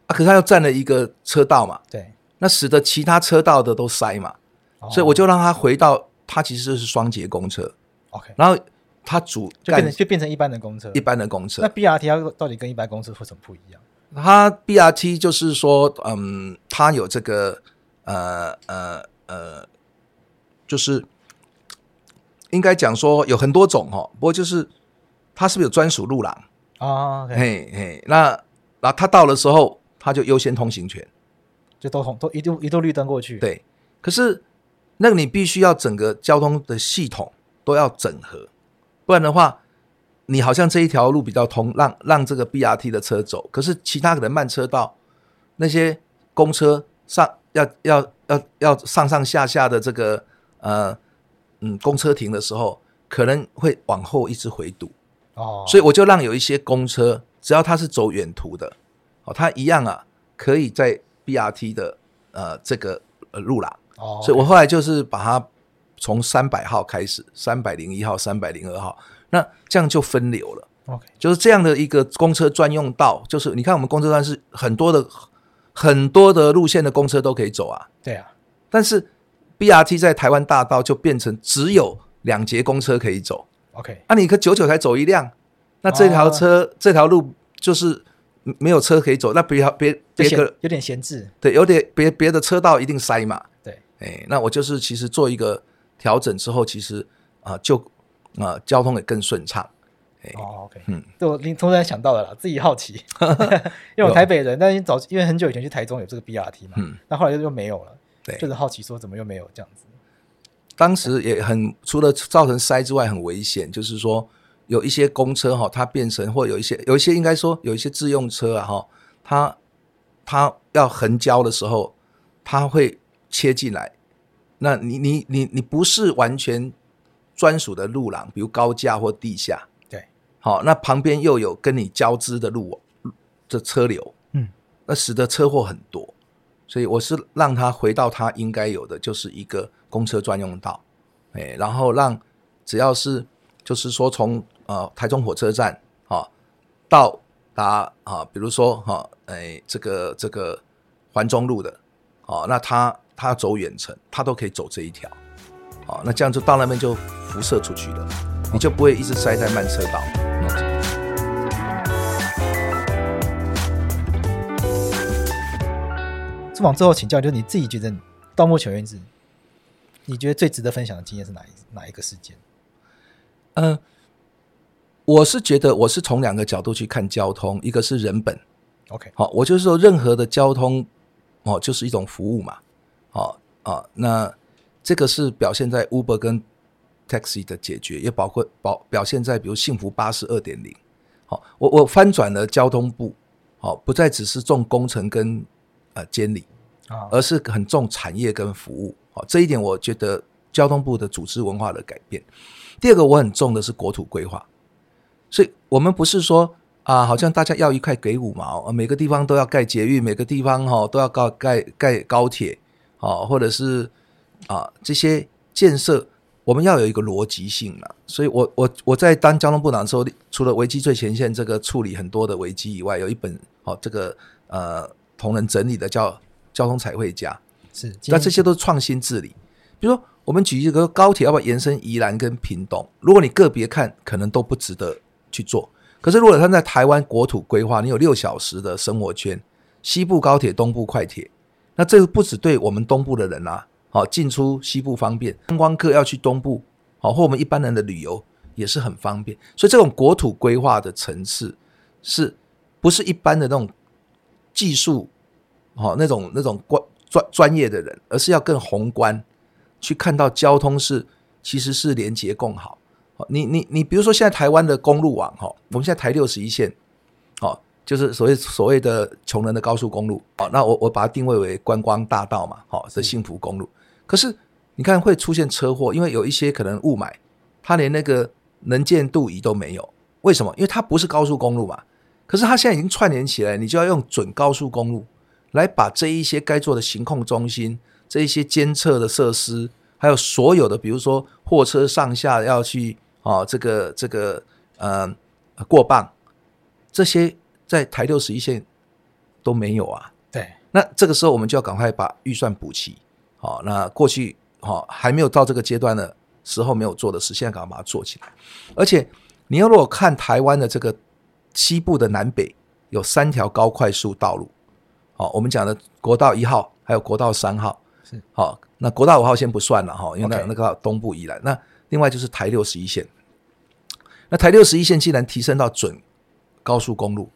啊，可是它又占了一个车道嘛，对，那使得其他车道的都塞嘛，哦、所以我就让它回到它其实就是双节公车，OK，然后它主就变成就变成一般的公车，一般的公车。那 BRT 它到底跟一般公车有什么不一样？它 BRT 就是说，嗯，它有这个呃呃呃。就是应该讲说有很多种哈，不过就是它是不是有专属路廊啊？Oh. 嘿嘿，那那他到的时候，他就优先通行权，就都通都一度一度绿灯过去。对，可是那个你必须要整个交通的系统都要整合，不然的话，你好像这一条路比较通，让让这个 BRT 的车走，可是其他可能慢车道那些公车上要要要要上上下下的这个。呃，嗯，公车停的时候可能会往后一直回堵。哦，所以我就让有一些公车，只要它是走远途的，哦，它一样啊，可以在 BRT 的呃这个呃路廊哦，所以我后来就是把它从三百号开始，三百零一号、三百零二号，那这样就分流了，OK，就是这样的一个公车专用道，就是你看我们公车站是很多的很多的路线的公车都可以走啊，对啊，但是。BRT 在台湾大道就变成只有两节公车可以走，OK，那、啊、你可九九才走一辆，那这条车、哦、这条路就是没有车可以走，那别别别个有点闲置，对，有点别别的车道一定塞嘛，对，哎，那我就是其实做一个调整之后，其实啊、呃、就啊、呃、交通也更顺畅，哎，哦，OK，嗯，对我突然想到了啦，自己好奇，因为我台北人，但是早因为很久以前去台中有这个 BRT 嘛，嗯，那后来就又没有了。对，就是好奇说怎么又没有这样子？当时也很除了造成塞之外，很危险。就是说有一些公车哈，它变成或有一些有一些应该说有一些自用车啊哈，它它要横交的时候，它会切进来。那你你你你不是完全专属的路廊，比如高架或地下，对，好，那旁边又有跟你交织的路的车流，嗯，那使得车祸很多。所以我是让他回到他应该有的，就是一个公车专用道，哎，然后让只要是就是说从呃台中火车站啊到达啊，比如说哈，哎这个这个环中路的，哦，那他他走远程，他都可以走这一条，哦，那这样就到那边就辐射出去了，你就不会一直塞在慢车道。往最后请教，就是你自己觉得到目前为止，你觉得最值得分享的经验是哪一哪一个事件？嗯、呃，我是觉得我是从两个角度去看交通，一个是人本，OK，好，我就是说任何的交通哦，就是一种服务嘛，好啊，那这个是表现在 Uber 跟 Taxi 的解决，也包括表表现在比如幸福巴士二点零，好，我我翻转了交通部，好，不再只是重工程跟。呃，监理啊，而是很重产业跟服务，哦，这一点我觉得交通部的组织文化的改变。第二个，我很重的是国土规划，所以我们不是说啊，好像大家要一块给五毛，每个地方都要盖捷运，每个地方哈都要盖盖盖高铁，啊，或者是啊这些建设，我们要有一个逻辑性了。所以我我我在当交通部长的时候，除了危机最前线这个处理很多的危机以外，有一本哦这个呃。同仁整理的叫交通彩绘家，是，那这些都是创新治理。比如说，我们举一个高铁要不要延伸宜兰跟屏东？如果你个别看，可能都不值得去做。可是如果他在台湾国土规划，你有六小时的生活圈，西部高铁、东部快铁，那这个不只对我们东部的人啊，好进出西部方便，观光客要去东部，好或我们一般人的旅游也是很方便。所以这种国土规划的层次，是不是一般的那种？技术，哦那种那种专专专业的人，而是要更宏观去看到交通是其实是连接共好。你你你，比如说现在台湾的公路网哈，我们现在台六十一线，哦就是所谓所谓的穷人的高速公路，哦那我我把它定位为观光大道嘛，好的幸福公路。可是你看会出现车祸，因为有一些可能雾霾，它连那个能见度仪都没有。为什么？因为它不是高速公路嘛。可是它现在已经串联起来，你就要用准高速公路来把这一些该做的行控中心、这一些监测的设施，还有所有的，比如说货车上下要去啊，这个这个呃过磅，这些在台六十一线都没有啊。对，那这个时候我们就要赶快把预算补齐。好，那过去好还没有到这个阶段的时候没有做的事，现在赶快把它做起来。而且你要如果看台湾的这个。西部的南北有三条高快速道路，好，我们讲的国道一号还有国道三号，是。好，那国道五号先不算了哈，因为那那个东部以南，那另外就是台六十一线，那台六十一线既然提升到准高速公路，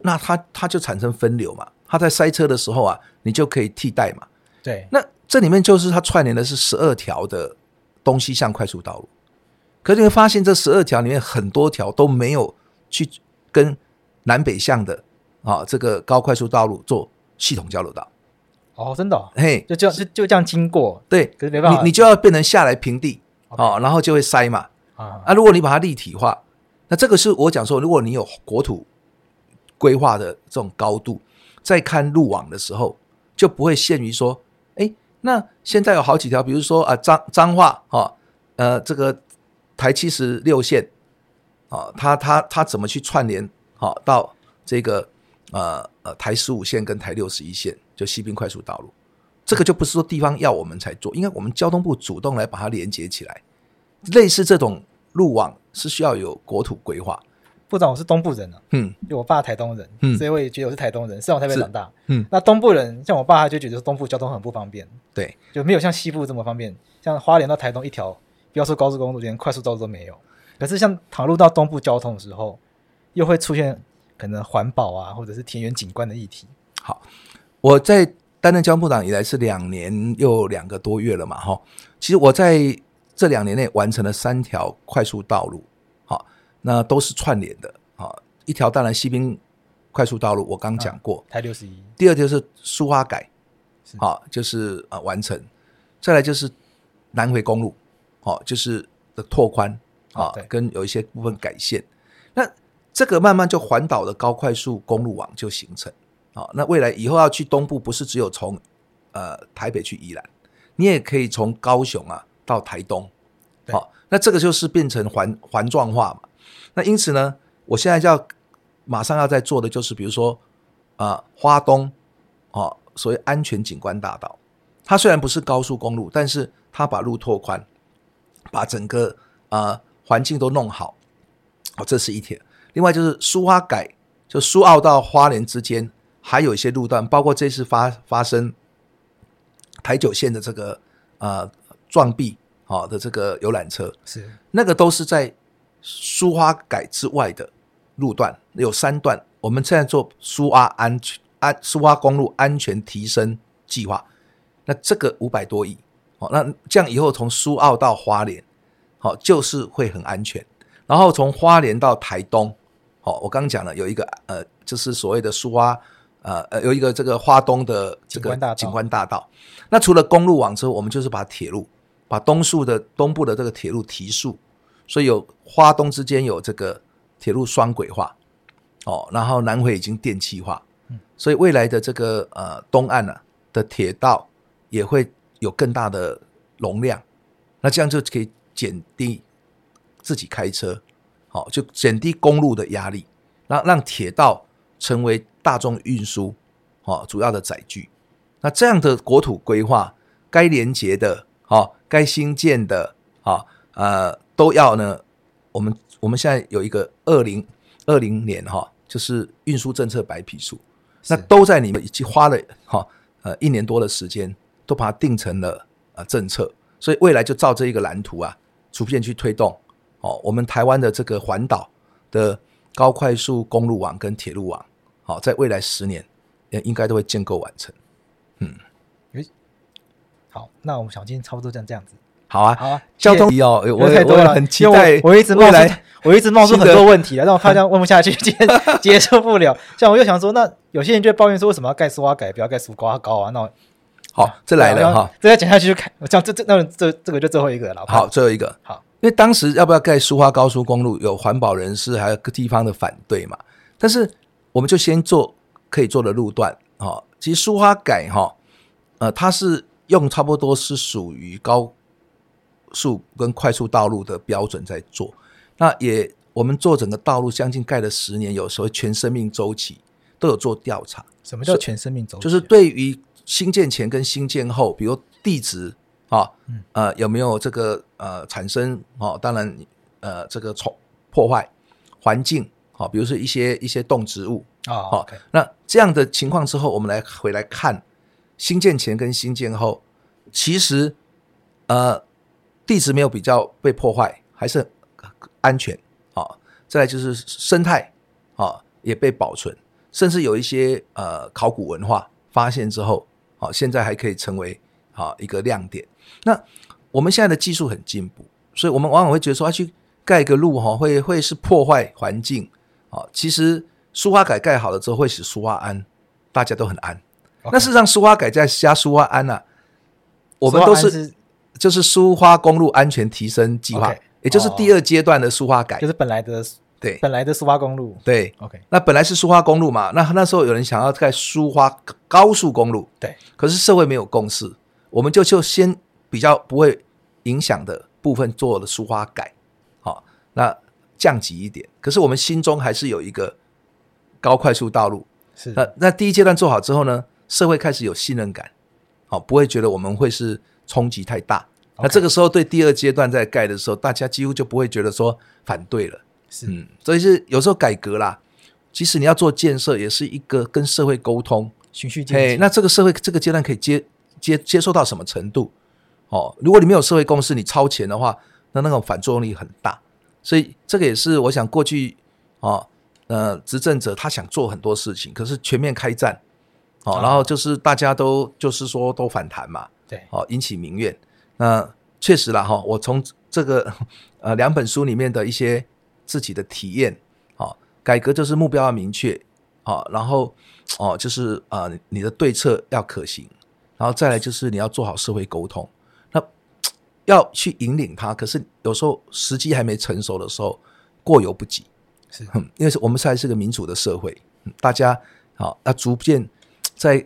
那它它就产生分流嘛，它在塞车的时候啊，你就可以替代嘛，对，那这里面就是它串联的是十二条的东西向快速道路，可是你会发现这十二条里面很多条都没有。去跟南北向的啊，这个高快速道路做系统交流道。哦，真的、哦，嘿，就这样就就这样经过，对，可是没办法，你你就要变成下来平地啊、然后就会塞嘛。啊，啊，如果你把它立体化，那这个是我讲说，如果你有国土规划的这种高度，在看路网的时候，就不会限于说，哎，那现在有好几条，比如说啊，彰彰化啊，呃，这个台七十六线。啊，他他他怎么去串联？好，到这个呃呃台十五线跟台六十一线，就西滨快速道路，这个就不是说地方要我们才做，应该我们交通部主动来把它连接起来。类似这种路网是需要有国土规划。部长，我是东部人啊，嗯，就我爸台东人，嗯，所以我也觉得我是台东人，虽然我台北长大，嗯，那东部人像我爸他就觉得东部交通很不方便，对，就没有像西部这么方便，像花莲到台东一条，不要说高速公路，连快速道路都没有。可是，像倘入到东部交通的时候，又会出现可能环保啊，或者是田园景观的议题。好，我在担任交通部长以来是两年又两个多月了嘛，哈。其实我在这两年内完成了三条快速道路，好，那都是串联的，啊，一条当然西滨快速道路，我刚讲过，台六十一。第二条是苏花改，好，就是啊完成，再来就是南回公路，好，就是的拓宽。啊，跟有一些部分改线，那这个慢慢就环岛的高快速公路网就形成。啊，那未来以后要去东部，不是只有从呃台北去宜兰，你也可以从高雄啊到台东。好，那这个就是变成环环状化嘛。那因此呢，我现在就要马上要在做的就是，比如说啊花东啊，所谓安全景观大道，它虽然不是高速公路，但是它把路拓宽，把整个啊。环境都弄好，哦，这是一点。另外就是苏花改，就苏澳到花莲之间还有一些路段，包括这次发发生台九线的这个呃撞壁好的这个游览车，是那个都是在苏花改之外的路段，有三段。我们现在做苏阿安全安苏花公路安全提升计划，那这个五百多亿，哦，那这样以后从苏澳到花莲。好，就是会很安全。然后从花莲到台东，好，我刚刚讲了有一个呃，就是所谓的苏花，呃呃，有一个这个花东的这个景观大道。那除了公路网之后，我们就是把铁路，把东树的东部的这个铁路提速，所以有花东之间有这个铁路双轨化，哦，然后南回已经电气化，所以未来的这个呃东岸呢、啊、的铁道也会有更大的容量，那这样就可以。减低自己开车，好，就减低公路的压力，让让铁道成为大众运输，好，主要的载具。那这样的国土规划，该连接的，好，该新建的，啊，呃，都要呢。我们我们现在有一个二零二零年哈，就是运输政策白皮书，那都在你们已经花了哈呃一年多的时间，都把它定成了呃政策，所以未来就照这一个蓝图啊。逐渐去推动，哦，我们台湾的这个环岛的高快速公路网跟铁路网，好，在未来十年，应该都会建构完成。嗯，诶，好，那我们想今天差不多这样这样子。好啊，好啊，交通哦，我太多了，很期待。我一直冒出，我一直冒出很多问题啊，让我怕这样问不下去，今天 结束不了。像我又想说，那有些人就抱怨说，为什么要盖苏花改，不要盖苏瓜高啊？那好，这来了哈，这要讲下去就看，我讲这这那这这个就最后一个了。好，最后一个，好，因为当时要不要盖苏花高速公路，有环保人士还有各地方的反对嘛。但是我们就先做可以做的路段啊。其实苏花改哈，呃，它是用差不多是属于高速跟快速道路的标准在做。那也我们做整个道路将近盖了十年，有时候全生命周期都有做调查。什么叫全生命周期？就是对于新建前跟新建后，比如地质。啊，呃，有没有这个呃产生？哦，当然，呃，这个从破坏环境，好，比如说一些一些动植物啊，好，那这样的情况之后，我们来回来看新建前跟新建后，其实呃地质没有比较被破坏，还是安全啊。再来就是生态啊也被保存，甚至有一些呃考古文化发现之后，啊，现在还可以成为啊一个亮点。那我们现在的技术很进步，所以我们往往会觉得说，要去盖一个路哈，会会是破坏环境啊。其实苏花改盖好了之后，会使苏花安，大家都很安。那事实上，苏花改再加苏花安呐、啊，我们都是，是就是苏花公路安全提升计划.也就是第二阶段的苏花改，就是本来的对本来的苏花公路对。OK，那本来是苏花公路嘛，那那时候有人想要盖苏花高速公路，对，可是社会没有共识，我们就就先。比较不会影响的部分做了苏花改，好，那降级一点。可是我们心中还是有一个高快速道路，是那那第一阶段做好之后呢，社会开始有信任感，好，不会觉得我们会是冲击太大。那这个时候对第二阶段在盖的时候，大家几乎就不会觉得说反对了，是嗯，所以是有时候改革啦，即使你要做建设，也是一个跟社会沟通，循序渐进。那这个社会这个阶段可以接接接受到什么程度？哦，如果你没有社会共识，你超前的话，那那种反作用力很大。所以这个也是我想过去哦，呃，执政者他想做很多事情，可是全面开战，哦，然后就是大家都就是说都反弹嘛，对，哦，引起民怨。那确实了哈，我从这个呃两本书里面的一些自己的体验，好，改革就是目标要明确，好，然后哦就是啊你的对策要可行，然后再来就是你要做好社会沟通。那要去引领他，可是有时候时机还没成熟的时候，过犹不及。是，因为是我们现在是个民主的社会，大家好要逐渐在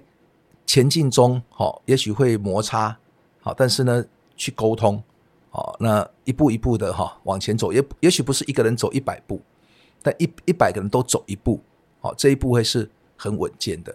前进中，好，也许会摩擦，好，但是呢，去沟通，哦，那一步一步的哈往前走，也也许不是一个人走一百步，但一一百个人都走一步，哦，这一步会是很稳健的。